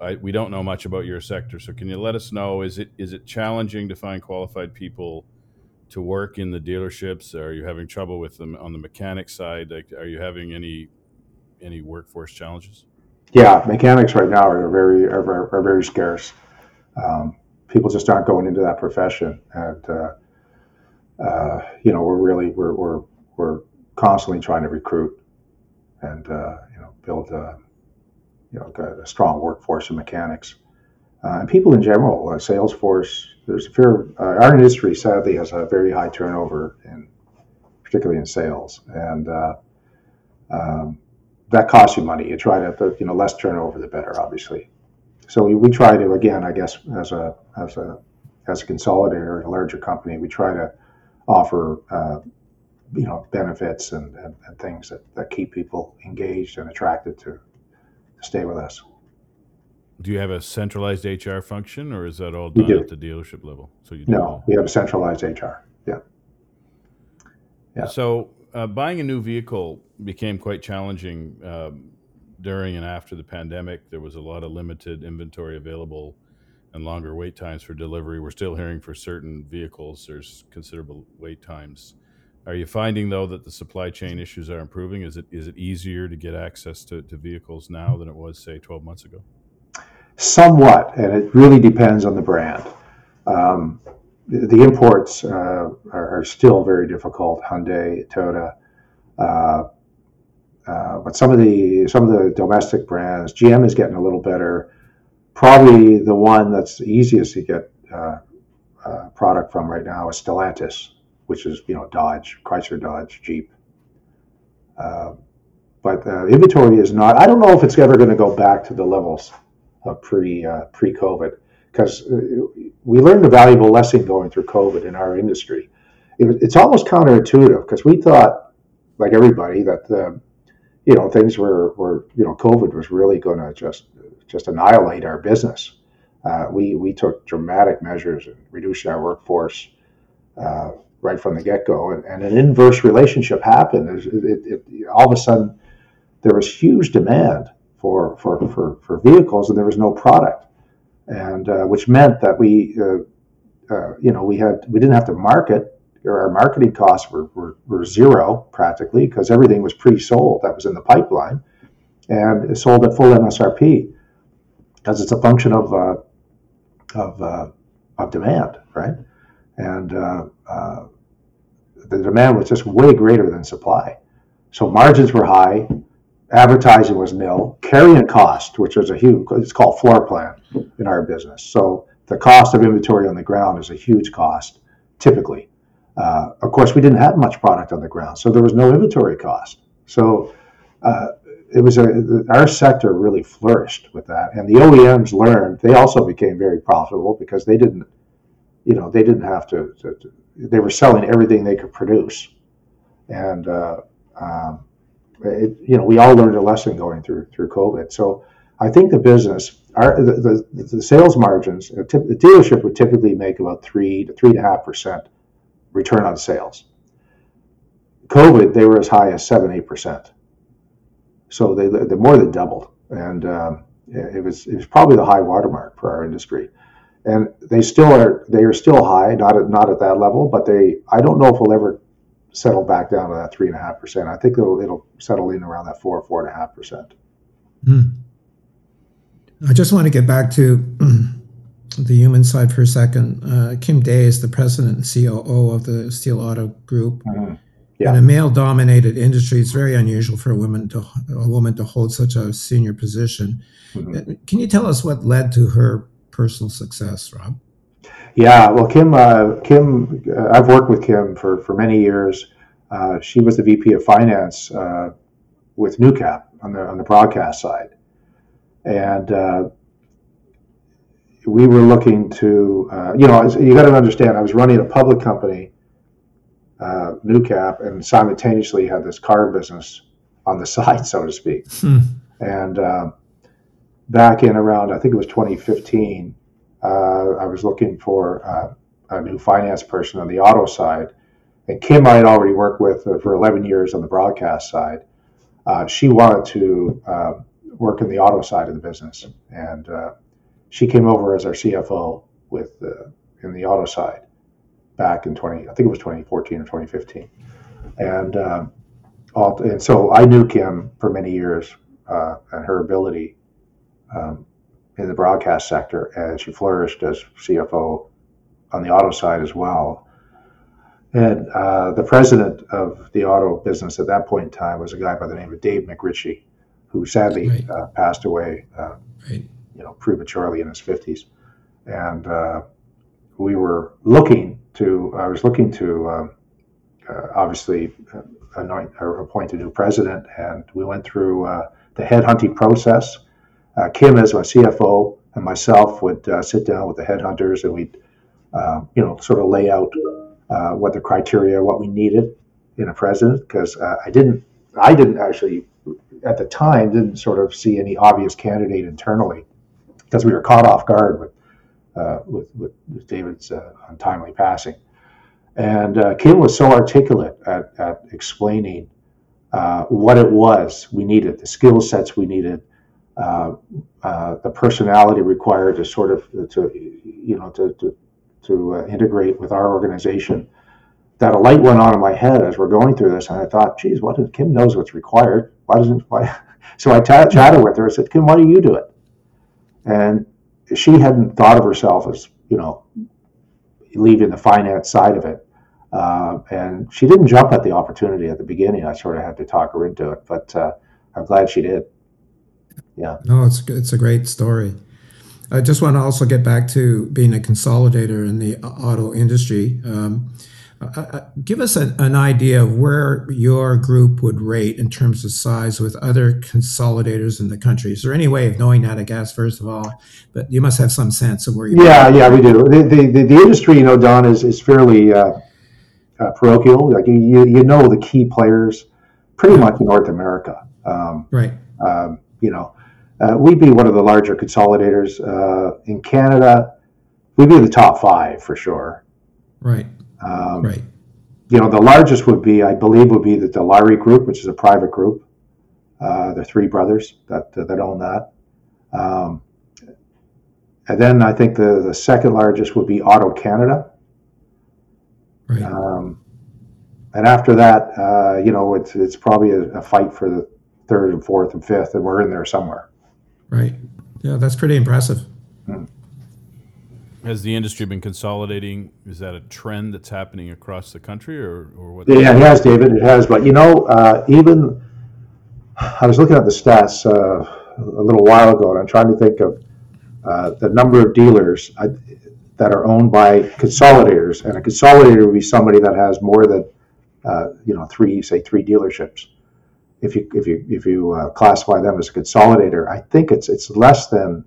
I, we don't know much about your sector, so can you let us know? Is it is it challenging to find qualified people? To work in the dealerships? Are you having trouble with them on the mechanic side? Like, are you having any any workforce challenges? Yeah, mechanics right now are very are, are very scarce. Um, people just aren't going into that profession, and uh, uh, you know we're really we're, we're we're constantly trying to recruit and uh, you know build a, you know a strong workforce of mechanics uh, and people in general. Uh, Salesforce there's a fair uh, our industry sadly has a very high turnover in particularly in sales. And uh, um, that costs you money. You try to you know less turnover the better obviously. So we, we try to again i guess as a as a as a consolidator a larger company we try to offer uh, you know benefits and, and, and, things that, that keep people engaged and attracted to, to stay with us do you have a centralized HR function, or is that all done at the dealership level? So you no, we have a centralized HR. Yeah. Yeah. So uh, buying a new vehicle became quite challenging um, during and after the pandemic. There was a lot of limited inventory available and longer wait times for delivery. We're still hearing for certain vehicles there's considerable wait times. Are you finding though that the supply chain issues are improving? Is it is it easier to get access to, to vehicles now than it was say 12 months ago? Somewhat, and it really depends on the brand. Um, the, the, imports uh, are, are, still very difficult. Hyundai, Toyota, uh, uh, but some of the some of the domestic brands, GM is getting a little better. Probably the one that's easiest to get uh, uh, product from right now is Stellantis, which is you know Dodge, Chrysler, Dodge, Jeep. But uh, inventory is not. I don't know if it's ever going to go back to the levels pre uh, pre COVID because uh, we learned a valuable lesson going through COVID in our industry. It, it's almost counterintuitive because we thought, like everybody, that the, you know things were, were you know COVID was really going to just just annihilate our business. Uh, we we took dramatic measures in reducing our workforce uh, right from the get go, and, and, an inverse relationship happened. It, it, all of a sudden, there was huge demand for for, for, for vehicles, and there was no product, and uh, which meant that we uh, uh, you know we had we didn't have to market. Our marketing costs were, were, were zero practically because everything was pre-sold that was in the pipeline, and sold at full MSRP because it's a function of uh, of, uh, of demand, right? And uh, uh, the demand was just way greater than supply. So margins were high, advertising was nil, carrying cost, which was a huge, it's called floor plan in our business. So the cost of inventory on the ground is a huge cost, typically. Uh, of course, we didn't have much product on the ground, so there was no inventory cost. So uh, it was a our sector really flourished with that, and the OEMs learned. They also became very profitable because they didn't, you know, they didn't have to. to, to they were selling everything they could produce, and uh, um, it, you know, we all learned a lesson going through through COVID. So I think the business, our the, the, the sales margins, the dealership would typically make about three to three and a half percent return on sales. COVID, they were as high as seven eight percent. So they they more than doubled, and um, it was it was probably the high watermark for our industry. And they still are they are still high, not at not at that level, but they I don't know if we'll ever settle back down to that three and a half percent. I think it'll it'll settle in around that four four and a half percent. Hmm. I just want to get back to the human side for a second. Uh, Kim Day is the president and COO of the Steele Auto Group. Mm-hmm. Yeah. In a male-dominated industry, it's very unusual for a woman to a woman to hold such a senior position. Mm-hmm. Can you tell us what led to her personal success, Rob? Yeah, well, Kim, uh, Kim, uh, I've worked with Kim for for many years. Uh, she was the VP of Finance uh, with Newcap on the on the broadcast side, and uh, we were looking to, uh, you know, you got to understand, I was running a public company uh, Newcap and simultaneously had this car business on the side, so to speak. Hmm. And uh, back in around, I think it was 2015, uh, I was looking for uh, a new finance person on the auto side. And Kim, I had already worked with for 11 years on the broadcast side. Uh, she wanted to uh, work in the auto side of the business. And she came over as our CFO with in the auto side back in 20, I think it was 2014 or 2015. And, um, all, and so I knew Kim for many years uh, and her ability um, in the broadcast sector, and she flourished as CFO on the auto side as well. And uh, the president of the auto business at that point in time was a guy by the name of Dave McRitchie, who sadly right. uh, passed away, uh, right. you know, prematurely in his 50s. And uh, we were looking to, I was looking to um, uh, obviously uh, anoint or appoint a new president, and we went through uh, the headhunting process. Uh, Kim, as my CFO, and myself would uh, sit down with the headhunters, and we'd, um, you know, sort of lay out uh, what the criteria, what we needed in a president, because I didn't, I didn't actually, at the time, didn't sort of see any obvious candidate internally, because we were caught off guard with uh, with, with, David's uh, untimely passing. And uh, Kim was so articulate at, at explaining uh, what it was we needed, the skill sets we needed, uh, the personality required to sort of to you know to to, to integrate with our organization. That a light went on in my head as we're going through this, and I thought, "Geez, what? If Kim knows what's required? Why doesn't why?" So I t- chatted with her. I said, "Kim, why do you do it?" And she hadn't thought of herself as you know leaving the finance side of it, uh, and she didn't jump at the opportunity at the beginning. I sort of had to talk her into it, but uh, I'm glad she did. Yeah. No, it's it's a great story. I just want to also get back to being a consolidator in the auto industry. Um, Uh, give us an, an, idea of where your group would rate in terms of size with other consolidators in the country. Is there any way of knowing that? I guess first of all, but you must have some sense of where you. Yeah, yeah, we do. The, the, the, industry, you know, Don is is fairly uh, uh, parochial. Like you, you know the key players, pretty much in North America. Um, right. Um, you know, uh, we'd be one of the larger consolidators in Canada. We'd be in the top five for sure. Right. Um, right. You know, the largest would be, I believe, would be the Dilawri Group, which is a private group. Uh, the three brothers that that own that. Um, and then I think the, the second largest would be AutoCanada. Right. Um, and after that, uh, you know, it's it's probably a, a, fight for the third and fourth and fifth, and we're in there somewhere. Right. Yeah, that's pretty impressive. Has the industry been consolidating? Is that a trend that's happening across the country, or, or what? Yeah, it has, David. It has. But you know, uh, even I was looking at the stats uh, a little while ago, and I'm trying to think of uh, the number of dealers I, that are owned by consolidators. And a consolidator would be somebody that has more than uh, you know three, say three dealerships. If you if you if you uh, classify them as a consolidator, I think it's it's less than.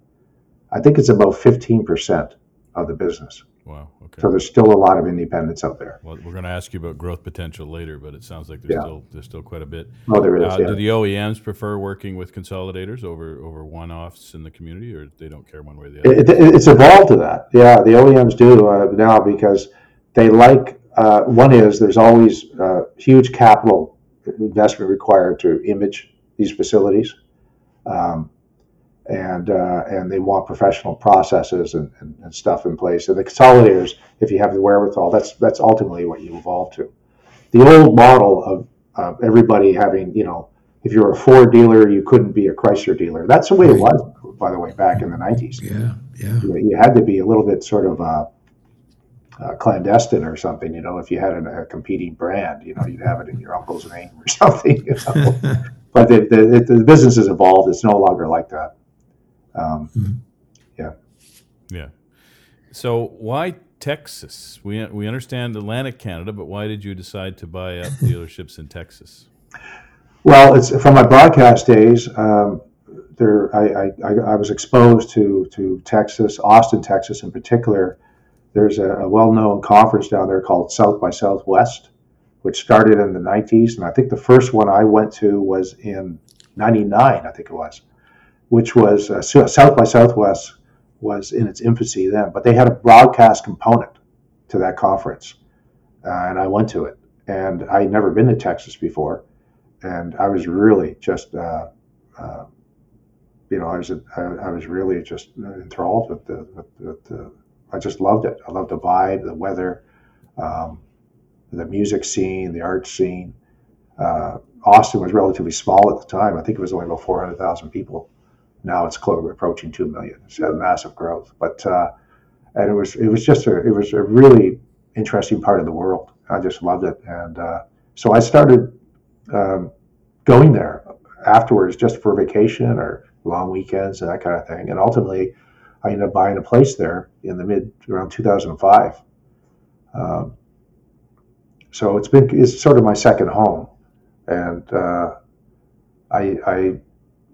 I think it's about 15 percent of the business. Wow. Okay. So there's still a lot of independents out there. Well, we're going to ask you about growth potential later, but it sounds like there's yeah. still there's still quite a bit. Oh, there is. Uh, yeah. Do the OEMs prefer working with consolidators over over one-offs in the community, or they don't care one way or the other? It, it, it's evolved to that. Yeah, the OEMs do uh, now because they like. Uh, one is there's always uh, huge capital investment required to image these facilities. Um, and uh, and they want professional processes and, and, and, stuff in place. And the consolidators, if you have the wherewithal, that's that's ultimately what you evolve to. The old model of, of everybody having, you know, if you're a Ford dealer, you couldn't be a Chrysler dealer. That's the way it was, by the way, back in the '90s. Yeah, yeah. You, you had to be a little bit sort of. Uh, uh, clandestine or something, you know, if you had a, a, competing brand, you know, you'd have it in your uncle's name or something. You know? but the, the, the business has evolved. It's no longer like that. Um, mm-hmm. Yeah. Yeah. So why Texas? We we understand Atlantic Canada, but why did you decide to buy up dealerships in Texas? Well, it's from my broadcast days. Um, there, I, I, I, was exposed to to Texas, Austin, Texas, in particular. There's a, a well-known conference down there called South by Southwest, which started in the 90s, and I think the first one I went to was in '99. I think it was, which was uh, South by Southwest was in its infancy then, but they had a broadcast component to that conference, uh, and I went to it. And I had never been to Texas before, and I was really just, uh, uh you know, I was I, I, was really just enthralled with the, with, with the, I just loved it. I loved the vibe, the weather, um, the music scene, the art scene. Uh, Austin was relatively small at the time. I think it was only about 400,000 people now it's close, approaching two million. It's had massive growth, but uh, and it was it was just a it was a really interesting part of the world. I just loved it, and uh, so I started um, going there afterwards just for vacation or long weekends and that kind of thing. And ultimately, I ended up buying a place there in the mid around 2005. Um, so it's been it's sort of my second home, and uh, I, I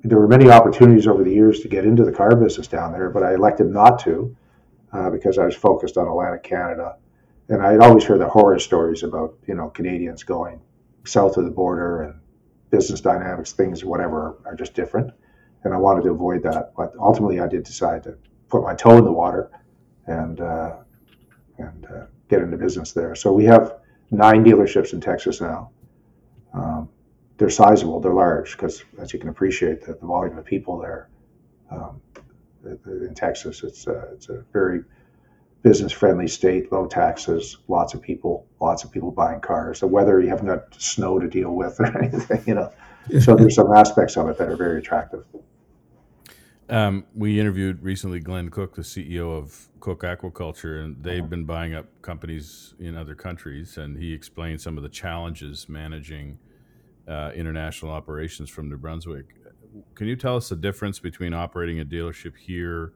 there were many opportunities over the years to get into the car business down there, but I elected not to uh, because I was focused on Atlantic Canada. And I'd always heard the horror stories about, you know, Canadians going south of the border and business dynamics, things, whatever, are just different. And I wanted to avoid that. But ultimately, I did decide to put my toe in the water and, uh, and uh, get into business there. So we have nine dealerships in Texas now. Um, they're sizable, they're large because, as you can appreciate, the, the volume of people there um, in Texas, it's a, it's a very business friendly state, low taxes, lots of people, lots of people buying cars. The weather, you haven't got snow to deal with or anything, you know. So there's some aspects of it that are very attractive. Um, we interviewed recently Glenn Cooke, the CEO of Cooke Aquaculture, and they've uh-huh. been buying up companies in other countries. And he explained some of the challenges managing uh, international operations from New Brunswick. Can you tell us the difference between operating a dealership here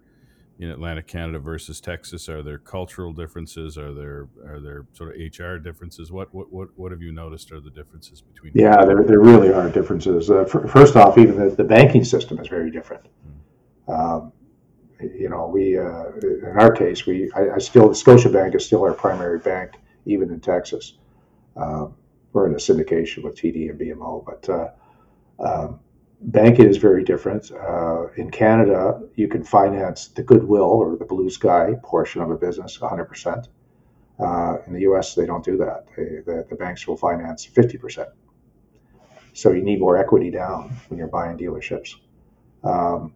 in Atlantic Canada versus Texas? Are there cultural differences? Are there are there sort of HR differences? What what what, what have you noticed are the differences between? Yeah, there, there really are differences. Uh, f- first off, even the, the banking system is very different. Um, you know, we uh, in our case, we I, I still Scotiabank is still our primary bank, even in Texas. Um, we're in a syndication with TD and BMO, but uh, um, banking is very different. Uh, in Canada, you can finance the goodwill or the blue sky portion of a business 100%. Uh, in the US, they don't do that. They, the, the banks will finance 50%. So you need more equity down when you're buying dealerships. Um,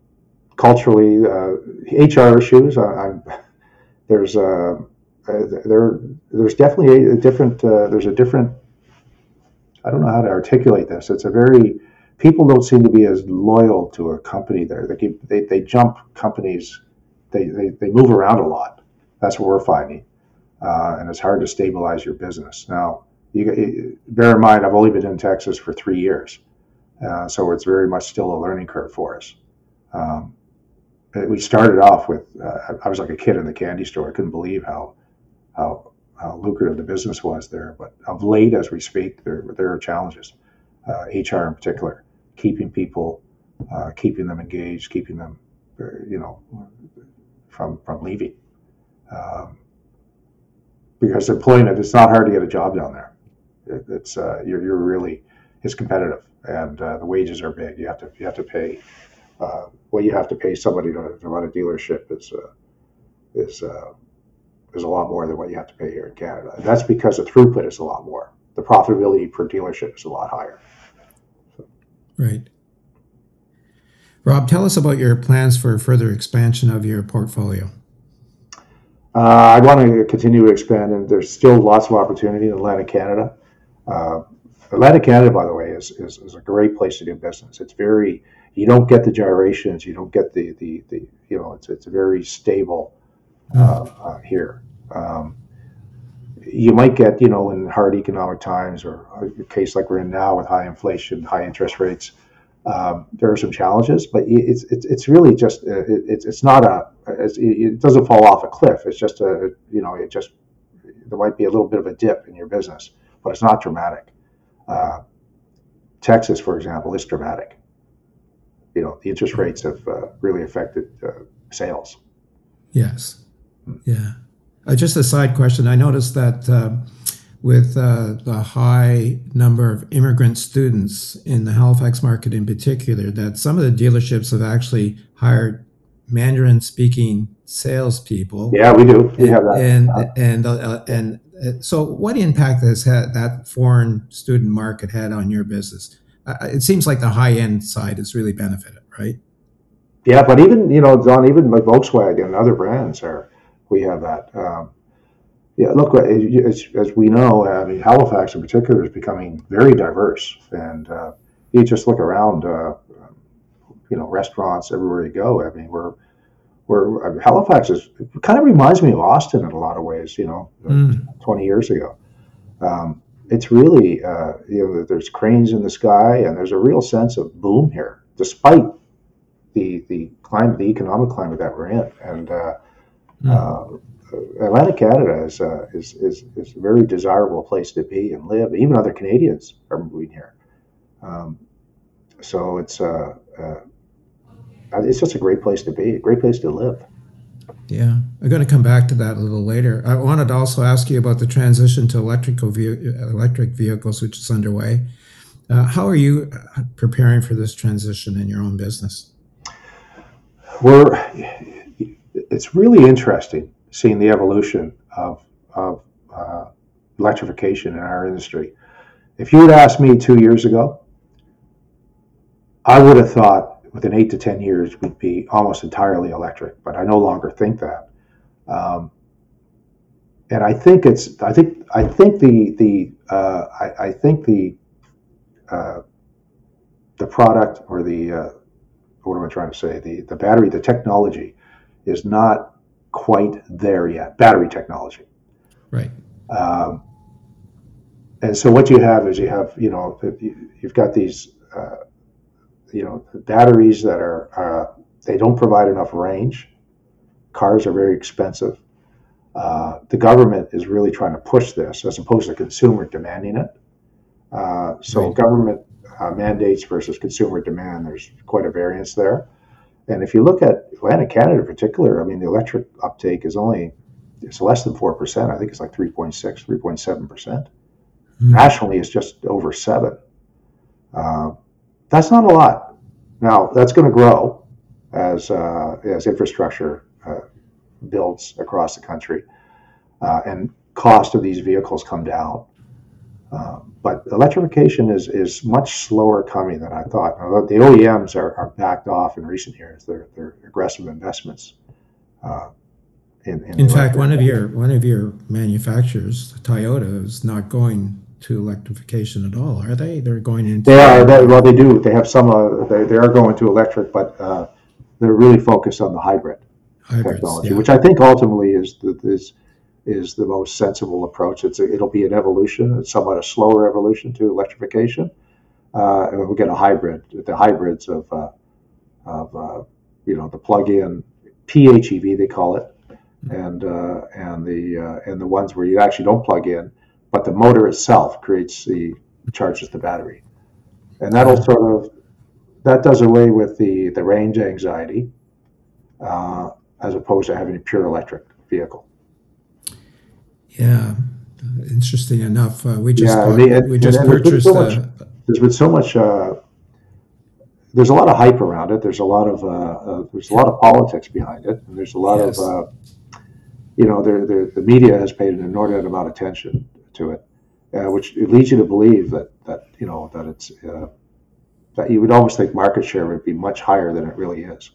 culturally, uh, HR issues, I, there's uh, there, there's definitely a, a different, uh, there's a different, I don't know how to articulate this. It's a very, people don't seem to be as loyal to a company there. They keep, they, they jump companies, they, they, they move around a lot. That's what we're finding. Uh, and it's hard to stabilize your business. Now, you, bear in mind, I've only been in Texas for three years. Uh, so it's very much still a learning curve for us. Um, we started off with, uh, I was like a kid in the candy store. I couldn't believe how, how, how lucrative the business was there. But of late, as we speak, there, there are challenges, uh, HR in particular keeping people, uh, keeping them engaged, keeping them, uh, you know, from from leaving. Um, because employment, it's not hard to get a job down there. It, it's uh, you're, you're really it's competitive, and uh, the wages are big. You have to you have to pay uh, what you have to pay somebody to, to run a dealership is uh, is is a lot more than what you have to pay here in Canada. And that's because the throughput is a lot more. The profitability per dealership is a lot higher. Right. Rob, tell us about your plans for further expansion of your portfolio. Uh, I want to continue to expand, and there's still lots of opportunity in Atlantic Canada. Uh, Atlantic Canada, by the way, is, is, is, a great place to do business. It's very, you don't get the gyrations, you don't get the, the, the you know, it's, it's very stable uh, uh here. Um, you might get, you know, in hard economic times or a case like we're in now with high inflation, high interest rates, um, there are some challenges, but it's it's, it's really just uh, it's it's not a it's, it doesn't fall off a cliff. It's just a you know it just there might be a little bit of a dip in your business, but it's not dramatic. Uh, Texas, for example, is dramatic. You know the interest rates have uh, really affected uh, sales. Yes. Yeah. Uh, just a side question. I noticed that uh, with uh, the high number of immigrant students in the Halifax market in particular, that some of the dealerships have actually hired Mandarin speaking salespeople. Yeah, we do. We have that. And, and, uh, and, uh, so, what impact has had that foreign student market had on your business? Uh, it seems like the high end side has really benefited, right? Yeah, but even you know, John, even like Volkswagen and other brands are we have that. Um, yeah, look, as, as, we know, I mean, Halifax in particular is becoming very diverse, and uh, you just look around, uh, you know, restaurants everywhere you go. I mean, we're we're I mean, Halifax is kind of reminds me of Austin in a lot of ways. You know, mm. twenty years ago. Um, it's really uh, you know there's cranes in the sky, and there's a real sense of boom here, despite the the climate, the economic climate that we're in, and uh, Mm. Uh, Atlantic Canada is, uh, is, is, is a very desirable place to be and live. Even other Canadians are moving here. Um, so it's, uh, uh, it's just a great place to be, a great place to live. Yeah, I'm going to come back to that a little later. I wanted to also ask you about the transition to electrical ve- electric vehicles, which is underway. Uh, how are you preparing for this transition in your own business? We're it's really interesting seeing the evolution of, of uh, electrification in our industry. If you had asked me two years ago, I would have thought within eight to 10 years we'd be almost entirely electric, but I no longer think that. Um, and I think it's, I think, I think the, the, uh, I, I, think the, uh, the product or the, uh, what am I trying to say? The, the battery, the technology is not quite there yet. Battery technology, right? Um, and so what you have is you have you know you've got these uh, you know batteries that are uh, they don't provide enough range cars are very expensive. Uh, the government is really trying to push this as opposed to consumer demanding it. Uh, so Right. government uh, mandates versus consumer demand, there's quite a variance there. And if you look at Atlantic Canada in particular, I mean, the electric uptake is only, it's less than 4%. I think it's like 3.6, 3.7%. Hmm. Nationally, it's just over 7 uh, That's not a lot. Now, that's going to grow as, uh, as infrastructure uh, builds across the country uh, and cost of these vehicles come down. Uh, but electrification is, is much slower coming than I thought. Now, the OEMs are, are backed off in recent years. Their their aggressive investments. Uh, in, in, In fact, one of your one of your manufacturers, Toyota, is not going to electrification at all, are they? They're going into They are. They, well, they do. They have some. Uh, they, they are going to electric, but uh, they're really focused on the hybrid hybrids. technology, yeah. which I think ultimately is the is is the most sensible approach. It's a, it'll be an evolution. It's somewhat a slower evolution to electrification, uh, and we'll get a hybrid. The hybrids of uh, of uh, you know the plug-in PHEV they call it, and uh, and the uh, and the ones where you actually don't plug in, but the motor itself creates the charges the battery, and that'll sort of that does away with the the range anxiety, uh, as opposed to having a pure electric vehicle. Yeah, interesting enough. Uh, we just Yeah, bought- the- we just and there's been purchased. so much- uh, There's been so much. Uh, there's a lot of hype around it. There's a lot of uh, uh, there's a lot of politics behind it, and there's a lot Yes. of uh, you know there there- the media has paid an inordinate amount of attention to it, uh, which leads you to believe that that you know that it's uh, that you would almost think market share would be much higher than it really is.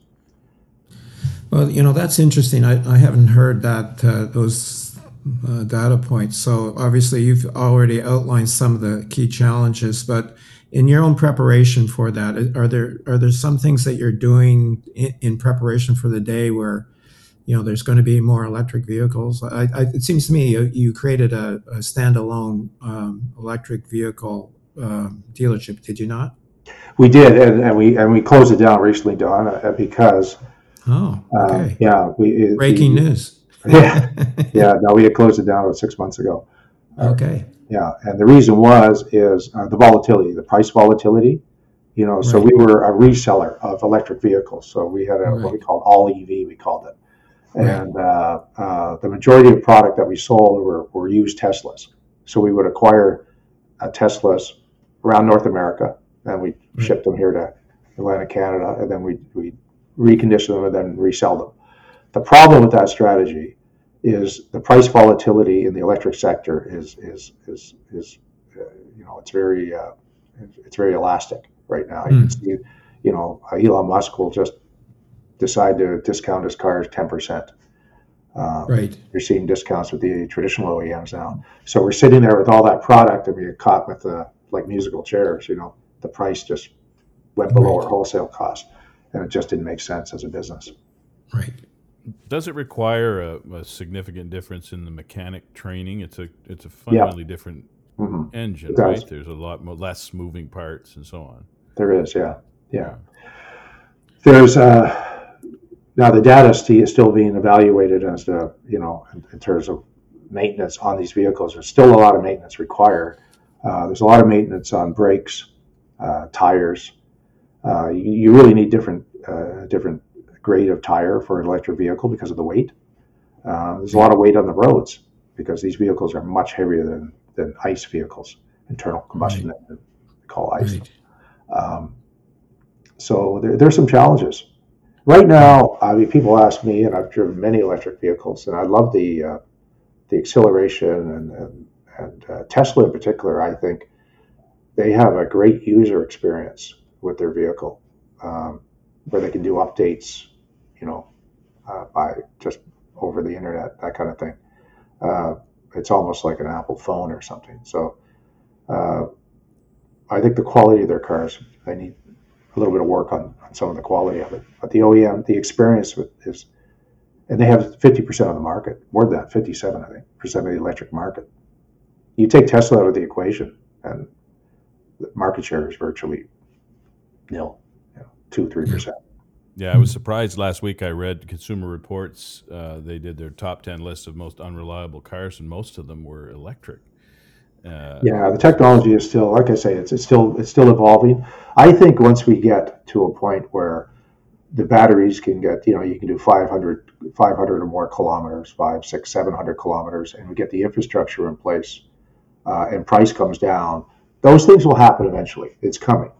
well, you know that's interesting. I, I haven't heard that uh, those uh, data points. So obviously you've already outlined some of the key challenges, but in your own preparation for that, are there are there some things that you're doing in, in preparation for the day where you know there's going to be more electric vehicles? I, I, it seems to me you, you created a, a standalone um, electric vehicle um, dealership. Did you not? We did, and, and we and we closed it down recently, Don, uh, because Oh, um, okay. yeah, we it- Breaking the- news. Yeah, yeah. No, we had closed it down about six months ago. okay. Yeah, and the reason was is uh, the volatility, the price volatility. You know, so we were a reseller of electric vehicles. So we had a, what we Right. called all EV, we called it, Right. And uh, uh, the majority of product that we sold were, were used Teslas. So we would acquire Teslas around North America, and we Right. ship them here to Atlantic Canada, and then we we recondition them and then resell them. The problem with that strategy is the price volatility in the electric sector is is is is uh, you know it's very uh, it's very elastic right now. You can see, you know, Elon Musk will just decide to discount his cars ten percent. Uh, Right. you're seeing discounts with the traditional OEMs now. So we're sitting there with all that product, and we get caught with the like musical chairs. You know, the price just went below Right. our wholesale cost, and it just didn't make sense as a business. Right. Does it require a, a significant difference in the mechanic training? It's a it's a fundamentally different hmm engine, right? There's a lot more, less moving parts and so on. There is, yeah, yeah. There's uh, now the data is still being evaluated as to you know in, in terms of maintenance on these vehicles. There's still a lot of maintenance required. Uh, there's a lot of maintenance on brakes, uh, tires. Uh, you, you really need different uh, different grade of tire for an electric vehicle because of the weight. Uh, there's a lot of weight on the roads because these vehicles are much heavier than, than ICE vehicles, internal combustion engine, we call ICE. Right. Um, so there, there's some challenges. Right now, I mean, people ask me, and I've driven many electric vehicles, and I love the uh, the acceleration and and, and uh, Tesla in particular. I think they have a great user experience with their vehicle, um, where they can do updates, you know, uh, by just over the internet, that kind of thing. Uh, it's almost like an Apple phone or something. So. Uh, I think the quality of their cars, they need a little bit of work on, on some of the quality of it. But the OEM, the experience with is, and they have 50% of the market, more than that, 57, I think, percent of the electric market. You take Tesla out of the equation, and the market share is virtually nil, you know, two, three percent. Yeah, I was surprised last week. I read Consumer Reports. Uh, they did their top ten list of most unreliable cars, and most of them were electric. Uh, yeah, the technology is still, like I say, it's, it's still it's still evolving. I think once we get to a point where the batteries can get, you know, you can do 500, 500 or more kilometers, five, six, 700 kilometers, and we get the infrastructure in place, uh, and price comes down. Those things will happen eventually. It's coming,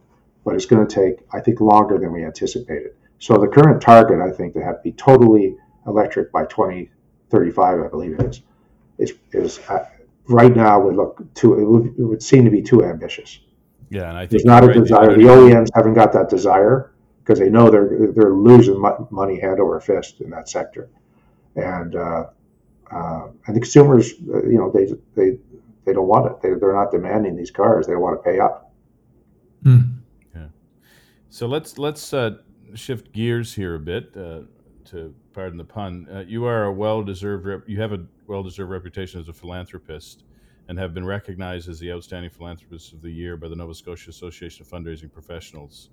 but it's going to take, I think, longer than we anticipated. So the current target, I think, to have to be totally electric by 2035, I believe it is, is, is uh, right now would look too. It would, it would, seem to be too ambitious. Yeah, and I think there's not a right, desire. The OEMs haven't got that desire because they know they're they're losing money hand over fist in that sector, and uh, uh, and the consumers, uh, you know, they they they don't want it. They, they're not demanding these cars. They want to pay up. Mm. Yeah. So let's let's uh, shift gears here a bit. Uh, to pardon the pun, uh, you are a well-deserved. Rep- you have a well-deserved reputation as a philanthropist, and have been recognized as the outstanding philanthropist of the year by the Nova Scotia Association of Fundraising Professionals.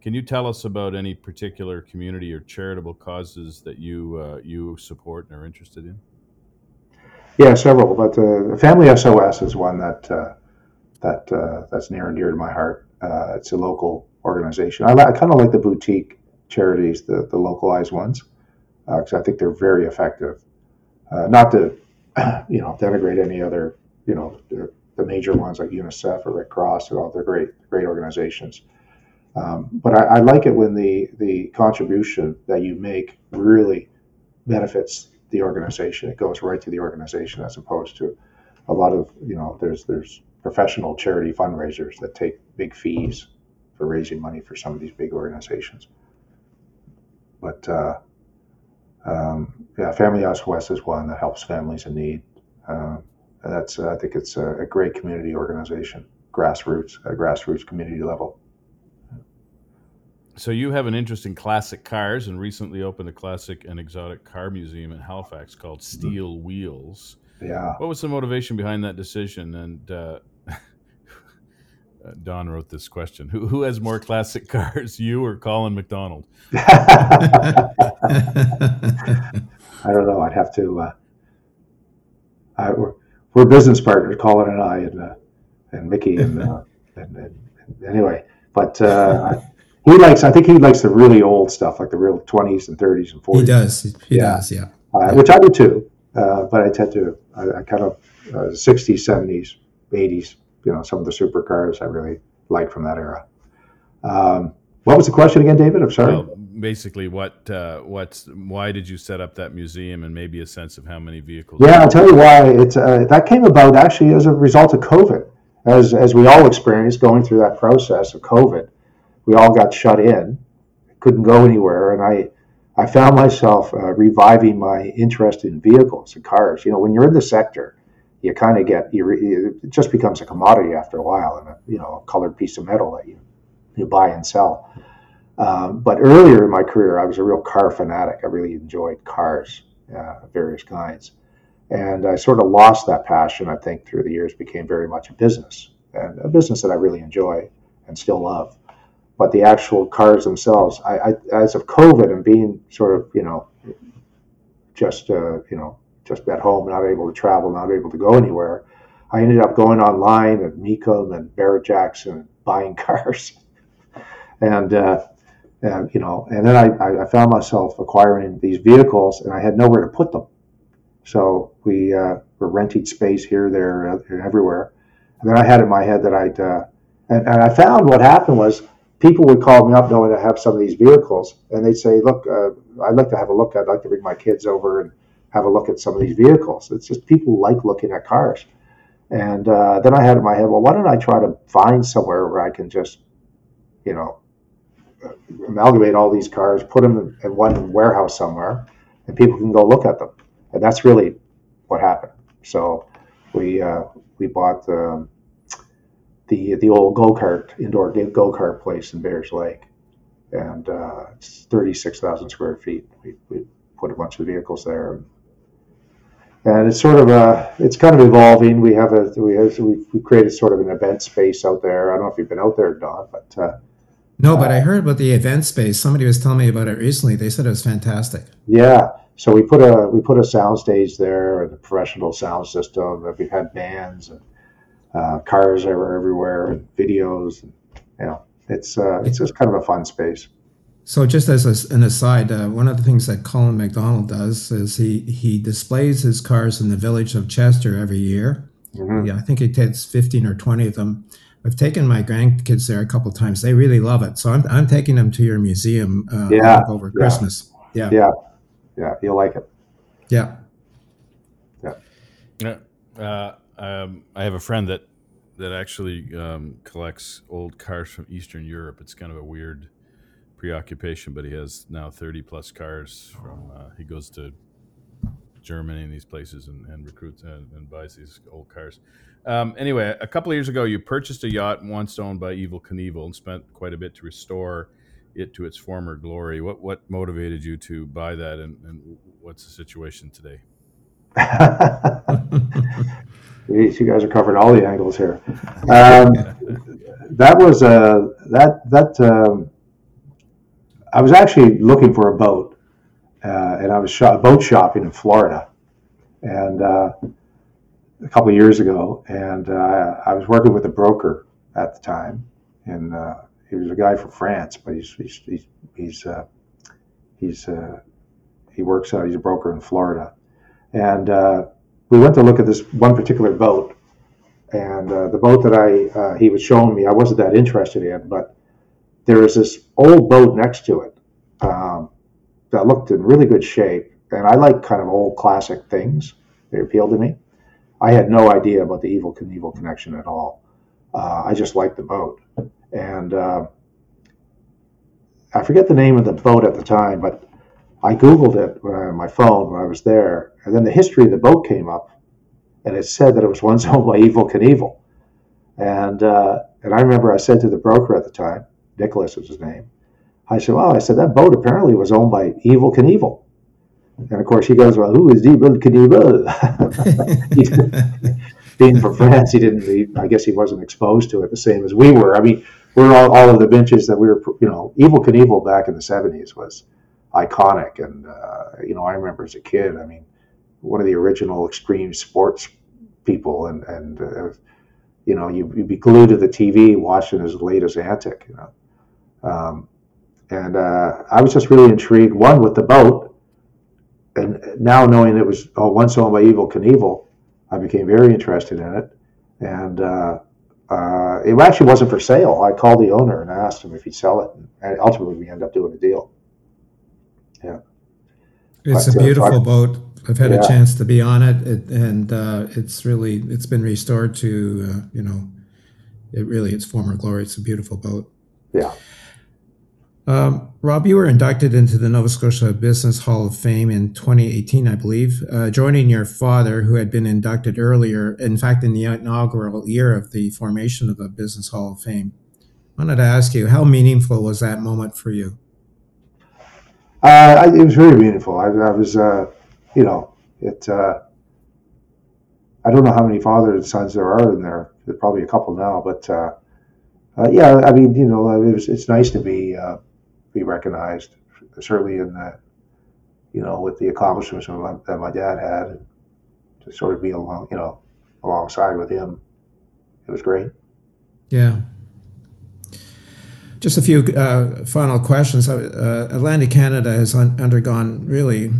Can you tell us about any particular community or charitable causes that you uh, you support and are interested in? Yeah, several, but uh, Family SOS is one that uh, that uh, that's near and dear to my heart. Uh, it's a local organization. I, I kind of like the boutique charities, the the localized ones because I think they're very effective. Uh, not to, you know, denigrate any other, you know, the, the, major ones like UNICEF or Red Cross and all. They're great, great organizations. Um, but I, I, like it when the the contribution that you make really benefits the organization. It goes right to the organization as opposed to a lot of you know there's there's professional charity fundraisers that take big fees for raising money for some of these big organizations. But uh, um, yeah, Family SOS is one that helps families in need. Uh, that's uh, I think it's a, a, great community organization, grassroots, a grassroots community level. So you have an interest in classic cars, and recently opened a classic and exotic car museum in Halifax called Steele Wheels. Yeah. What was the motivation behind that decision? And uh, Don wrote this question: Who who has more classic cars, you or Colin MacDonald? I don't know. I'd have to. Uh, I, we're, we're business partners, Colin and I, and uh, and Mickey, and, uh, and, and, and, anyway. But uh, he likes. I think he likes the really old stuff, like the real twenties and thirties and forties. He does. He yeah. does. Yeah. Uh, which I do too. but I tend to. I, I kind of sixties, seventies, eighties you know some of the supercars I really like from that era. Um, what was the question again, David? I'm sorry. Well, basically, what uh, what's why did you set up that museum, and maybe a sense of how many vehicles? Yeah, I'll tell you why. It uh, that came about actually as a result of COVID, as as we all experienced going through that process of COVID. We all got shut in, couldn't go anywhere, and I. I found myself uh, reviving my interest in vehicles and cars. You know, when you're in the sector, you kind of get you, it just becomes a commodity after a while and a you know a colored piece of metal that you you buy and sell. Um, but earlier in my career, I was a real car fanatic. I really enjoyed cars, uh, various kinds, and I sort of lost that passion. I think through the years became very much a business and a business that I really enjoy and still love. But the actual cars themselves, I, I as of COVID and being sort of you know just uh, you know just at home, not able to travel, not able to go anywhere. I ended up going online at Mecum and Barrett Jackson buying cars, and, uh, and you know, and then I, I found myself acquiring these vehicles, and I had nowhere to put them. So we uh, were renting space here, there, uh, and everywhere. And then I had in my head that I'd, uh, and, and I found what happened was people would call me up knowing I have some of these vehicles, and they'd say, "Look, uh, I'd like to have a look. I'd like to bring my kids over and have a look at some of these vehicles. It's just people like looking at cars. And uh, then I had in my head, well, why don't I try to find somewhere where I can just, you know, amalgamate all these cars, put them in one warehouse somewhere, and people can go look at them. And that's really what happened. So we uh, we bought the the the old go kart indoor go kart place in Bayers Lake, and uh, it's thirty six thousand square feet. We, we put a bunch of vehicles there and it's sort of a it's kind of evolving. We have a we have we we created sort of an event space out there. I don't know if you've been out there, Don, but uh, No, but I heard about the event space. Somebody was telling me about it recently. They said it was fantastic. Yeah. So we put a we put a sound stage there and a professional sound system. We've had bands and uh, cars everywhere and videos. And, you know, it's uh, it's just kind of a fun space. So, just as a, an aside, uh, one of the things that Colin MacDonald does is he he displays his cars in the village of Chester every year. Mm-hmm. Yeah, I think he takes fifteen or twenty of them. I've taken my grandkids there a couple times. They really love it. So I'm, I'm taking them to your museum uh, yeah, over yeah. Christmas. Yeah. Yeah. Yeah. You'll like it. Yeah. Yeah. Yeah. Uh, um, I have a friend that that actually um, collects old cars from Eastern Europe. It's kind of a weird preoccupation, but he has now 30 plus cars from, uh, he goes to Germany and these places and, and recruits and, and, buys these old cars. Um, anyway, a couple of years ago, you purchased a yacht once owned by Evel Knievel and spent quite a bit to restore it to its former glory. What what motivated you to buy that, and, and what's the situation today? you guys are covering all the angles here. Um, that was a uh, that that um, I was actually looking for a boat, uh, and I was boat shopping in Florida, and uh, a couple of years ago, and uh, I was working with a broker at the time, and uh, he was a guy from France, but he's he's he's he's, uh, he's he works out. He's a broker in Florida, and we went to look at this one particular boat, and uh, the boat that I uh, he was showing me, I wasn't that interested in, but there was this old boat next to it um, that looked in really good shape, and I like kind of old classic things. They appealed to me. I had no idea about the Evel Knievel connection at all. Uh, I just liked the boat, and uh, I forget the name of the boat at the time, but I Googled it on my phone when I was there, and then the history of the boat came up, and it said that it was once owned by Evel Knievel. And, uh, and I remember I said to the broker at the time, Nicholas was his name, I said, well, I said, that boat apparently was owned by Evel Knievel. And of course, he goes, well, who is Evel Knievel? Being from France, he didn't, he, I guess he wasn't exposed to it the same as we were. I mean, we're all, all of the benches that we were, you know, Evel Knievel back in the 70s was iconic. And uh, you know, I remember as a kid, I mean, one of the original extreme sports people, and and uh, you know, you, would be glued to the TV watching his latest antic. You know, um, and uh, I was just really intrigued. One with the boat, and now knowing it was oh, once owned by Evel Knievel, I became very interested in it, and. Uh, uh, it actually wasn't for sale. I called the owner and asked him if he'd sell it, and ultimately we ended up doing a deal. Yeah. It's but, a uh, beautiful boat. I've had yeah. a chance to be on it, it and uh, it's really it's been restored to uh, you know, it really its former glory. It's a beautiful boat. Yeah. Um, Rob, you were inducted into the Nova Scotia Business Hall of Fame in 2018, I believe, uh, joining your father, who had been inducted earlier, in fact, in the inaugural year of the formation of the Business Hall of Fame. I wanted to ask you, how meaningful was that moment for you? Uh, it was very meaningful. I, I was, uh, you know, it. Uh, I don't know how many fathers and sons there are in there. There's probably a couple now, but uh, uh, yeah, I mean, you know, it was, it's nice to be be recognized. Certainly in that, you know, with the accomplishments my, that my dad had, and to sort of be along, you know, alongside with him, it was great. Yeah, just a few uh, final questions. Uh, Atlantic Canada has un- undergone really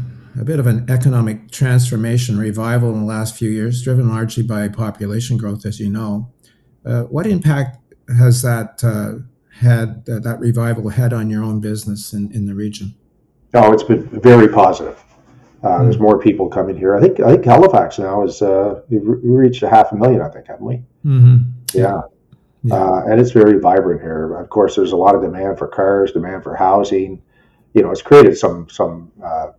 a bit of an economic transformation revival in the last few years, driven largely by population growth, as you know. Uh, what impact has that uh, had uh, that revival had on your own business in, in the region? Oh, it's been very positive. Uh, mm There's more people coming here. I think I think Halifax now is uh, we've reached a half a million. I think haven't we? Mm-hmm. Yeah. Yeah. Uh, and it's very vibrant here. Of course, there's a lot of demand for cars, demand for housing. You know, it's created some some uh,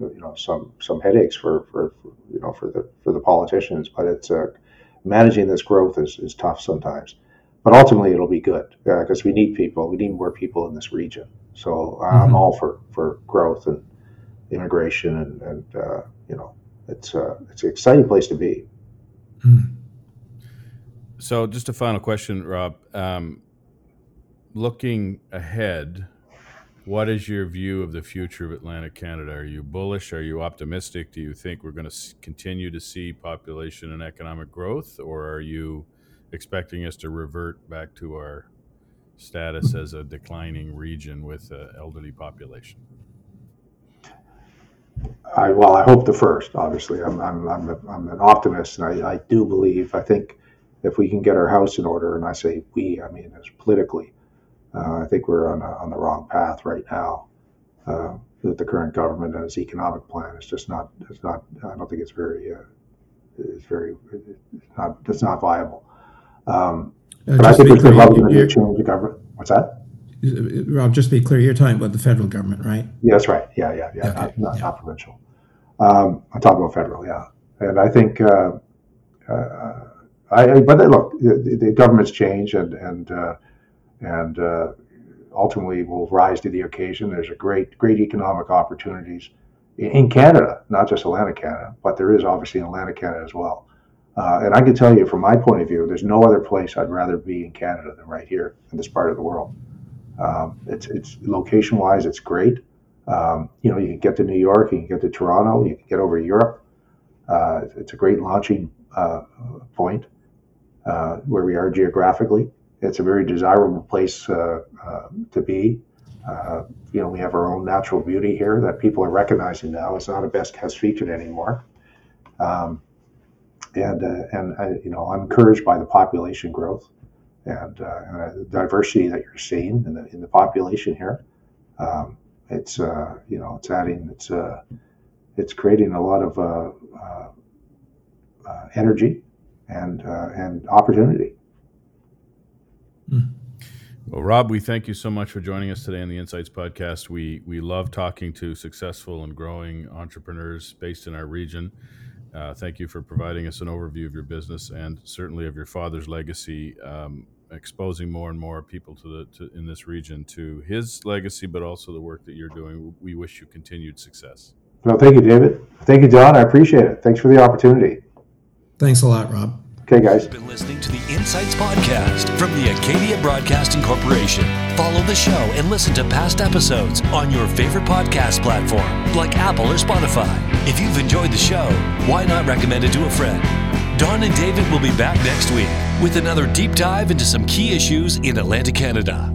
you know some some headaches for, for, for, you know for the for the politicians, but it's uh, managing this growth is, is tough sometimes. But ultimately, it'll be good because uh, we need people. We need more people in this region. So uh, mm-hmm. I'm all for, for growth and immigration, and, and uh, you know, it's it's an exciting place to be. Mm. So, just a final question, Rob. Um, looking ahead, what is your view of the future of Atlantic Canada? Are you bullish? Are you optimistic? Do you think we're going to continue to see population and economic growth, or are you expecting us to revert back to our status as a declining region with an elderly population? I, well, I hope the first. Obviously, I'm I'm I'm, a, I'm an optimist, and I, I do believe. I think if we can get our house in order, and I say we, I mean as politically, uh, I think we're on a, on the wrong path right now. Uh, with the current government and its economic plan, it's just not. It's not. I don't think it's very. Uh, it's very. It's not. It's not viable. Um, uh, but I think there's going to change the government. What's that? Rob, just to be clear, you're talking about the federal government, right? Yeah, that's right. Yeah, yeah, yeah. Okay. Not, not, yeah. not, provincial. Um, I'm talking about federal, yeah. And I think, uh, uh, I, but look, the, the, governments change, and and uh, and uh, ultimately will rise to the occasion. There's a great, great economic opportunities in Canada, not just Atlantic Canada, but there is obviously in Atlantic Canada as well. Uh, and I can tell you, from my point of view, there's no other place I'd rather be in Canada than right here in this part of the world. Um, it's it's location wise, it's great. Um, you know, you can get to New York, you can get to Toronto, you can get over to Europe. Uh, it's a great launching uh, point uh, where we are geographically. It's a very desirable place uh, uh, to be. You know, we have our own natural beauty here that people are recognizing now. It's not a best kept featured anymore. Um, and and you know, I'm encouraged by the population growth and, uh, and the diversity that you're seeing in the in the population here. Um, it's uh, you know it's adding it's uh, it's creating a lot of uh, uh, uh, energy and and opportunity. Well, Rob, we thank you so much for joining us today on the Insights Podcast. We we love talking to successful and growing entrepreneurs based in our region. Uh, thank you for providing us an overview of your business and certainly of your father's legacy, um, exposing more and more people to the to, in this region to his legacy, but also the work that you're doing. We wish you continued success. Well, thank you, David. Thank you, Don. I appreciate it. Thanks for the opportunity. Thanks a lot, Rob. Okay, guys. You've been listening to the Insights Podcast from the Acadia Broadcasting Corporation. Follow the show and listen to past episodes on your favorite podcast platform, like Apple or Spotify. If you've enjoyed the show, why not recommend it to a friend? Don and David will be back next week with another deep dive into some key issues in Atlantic Canada.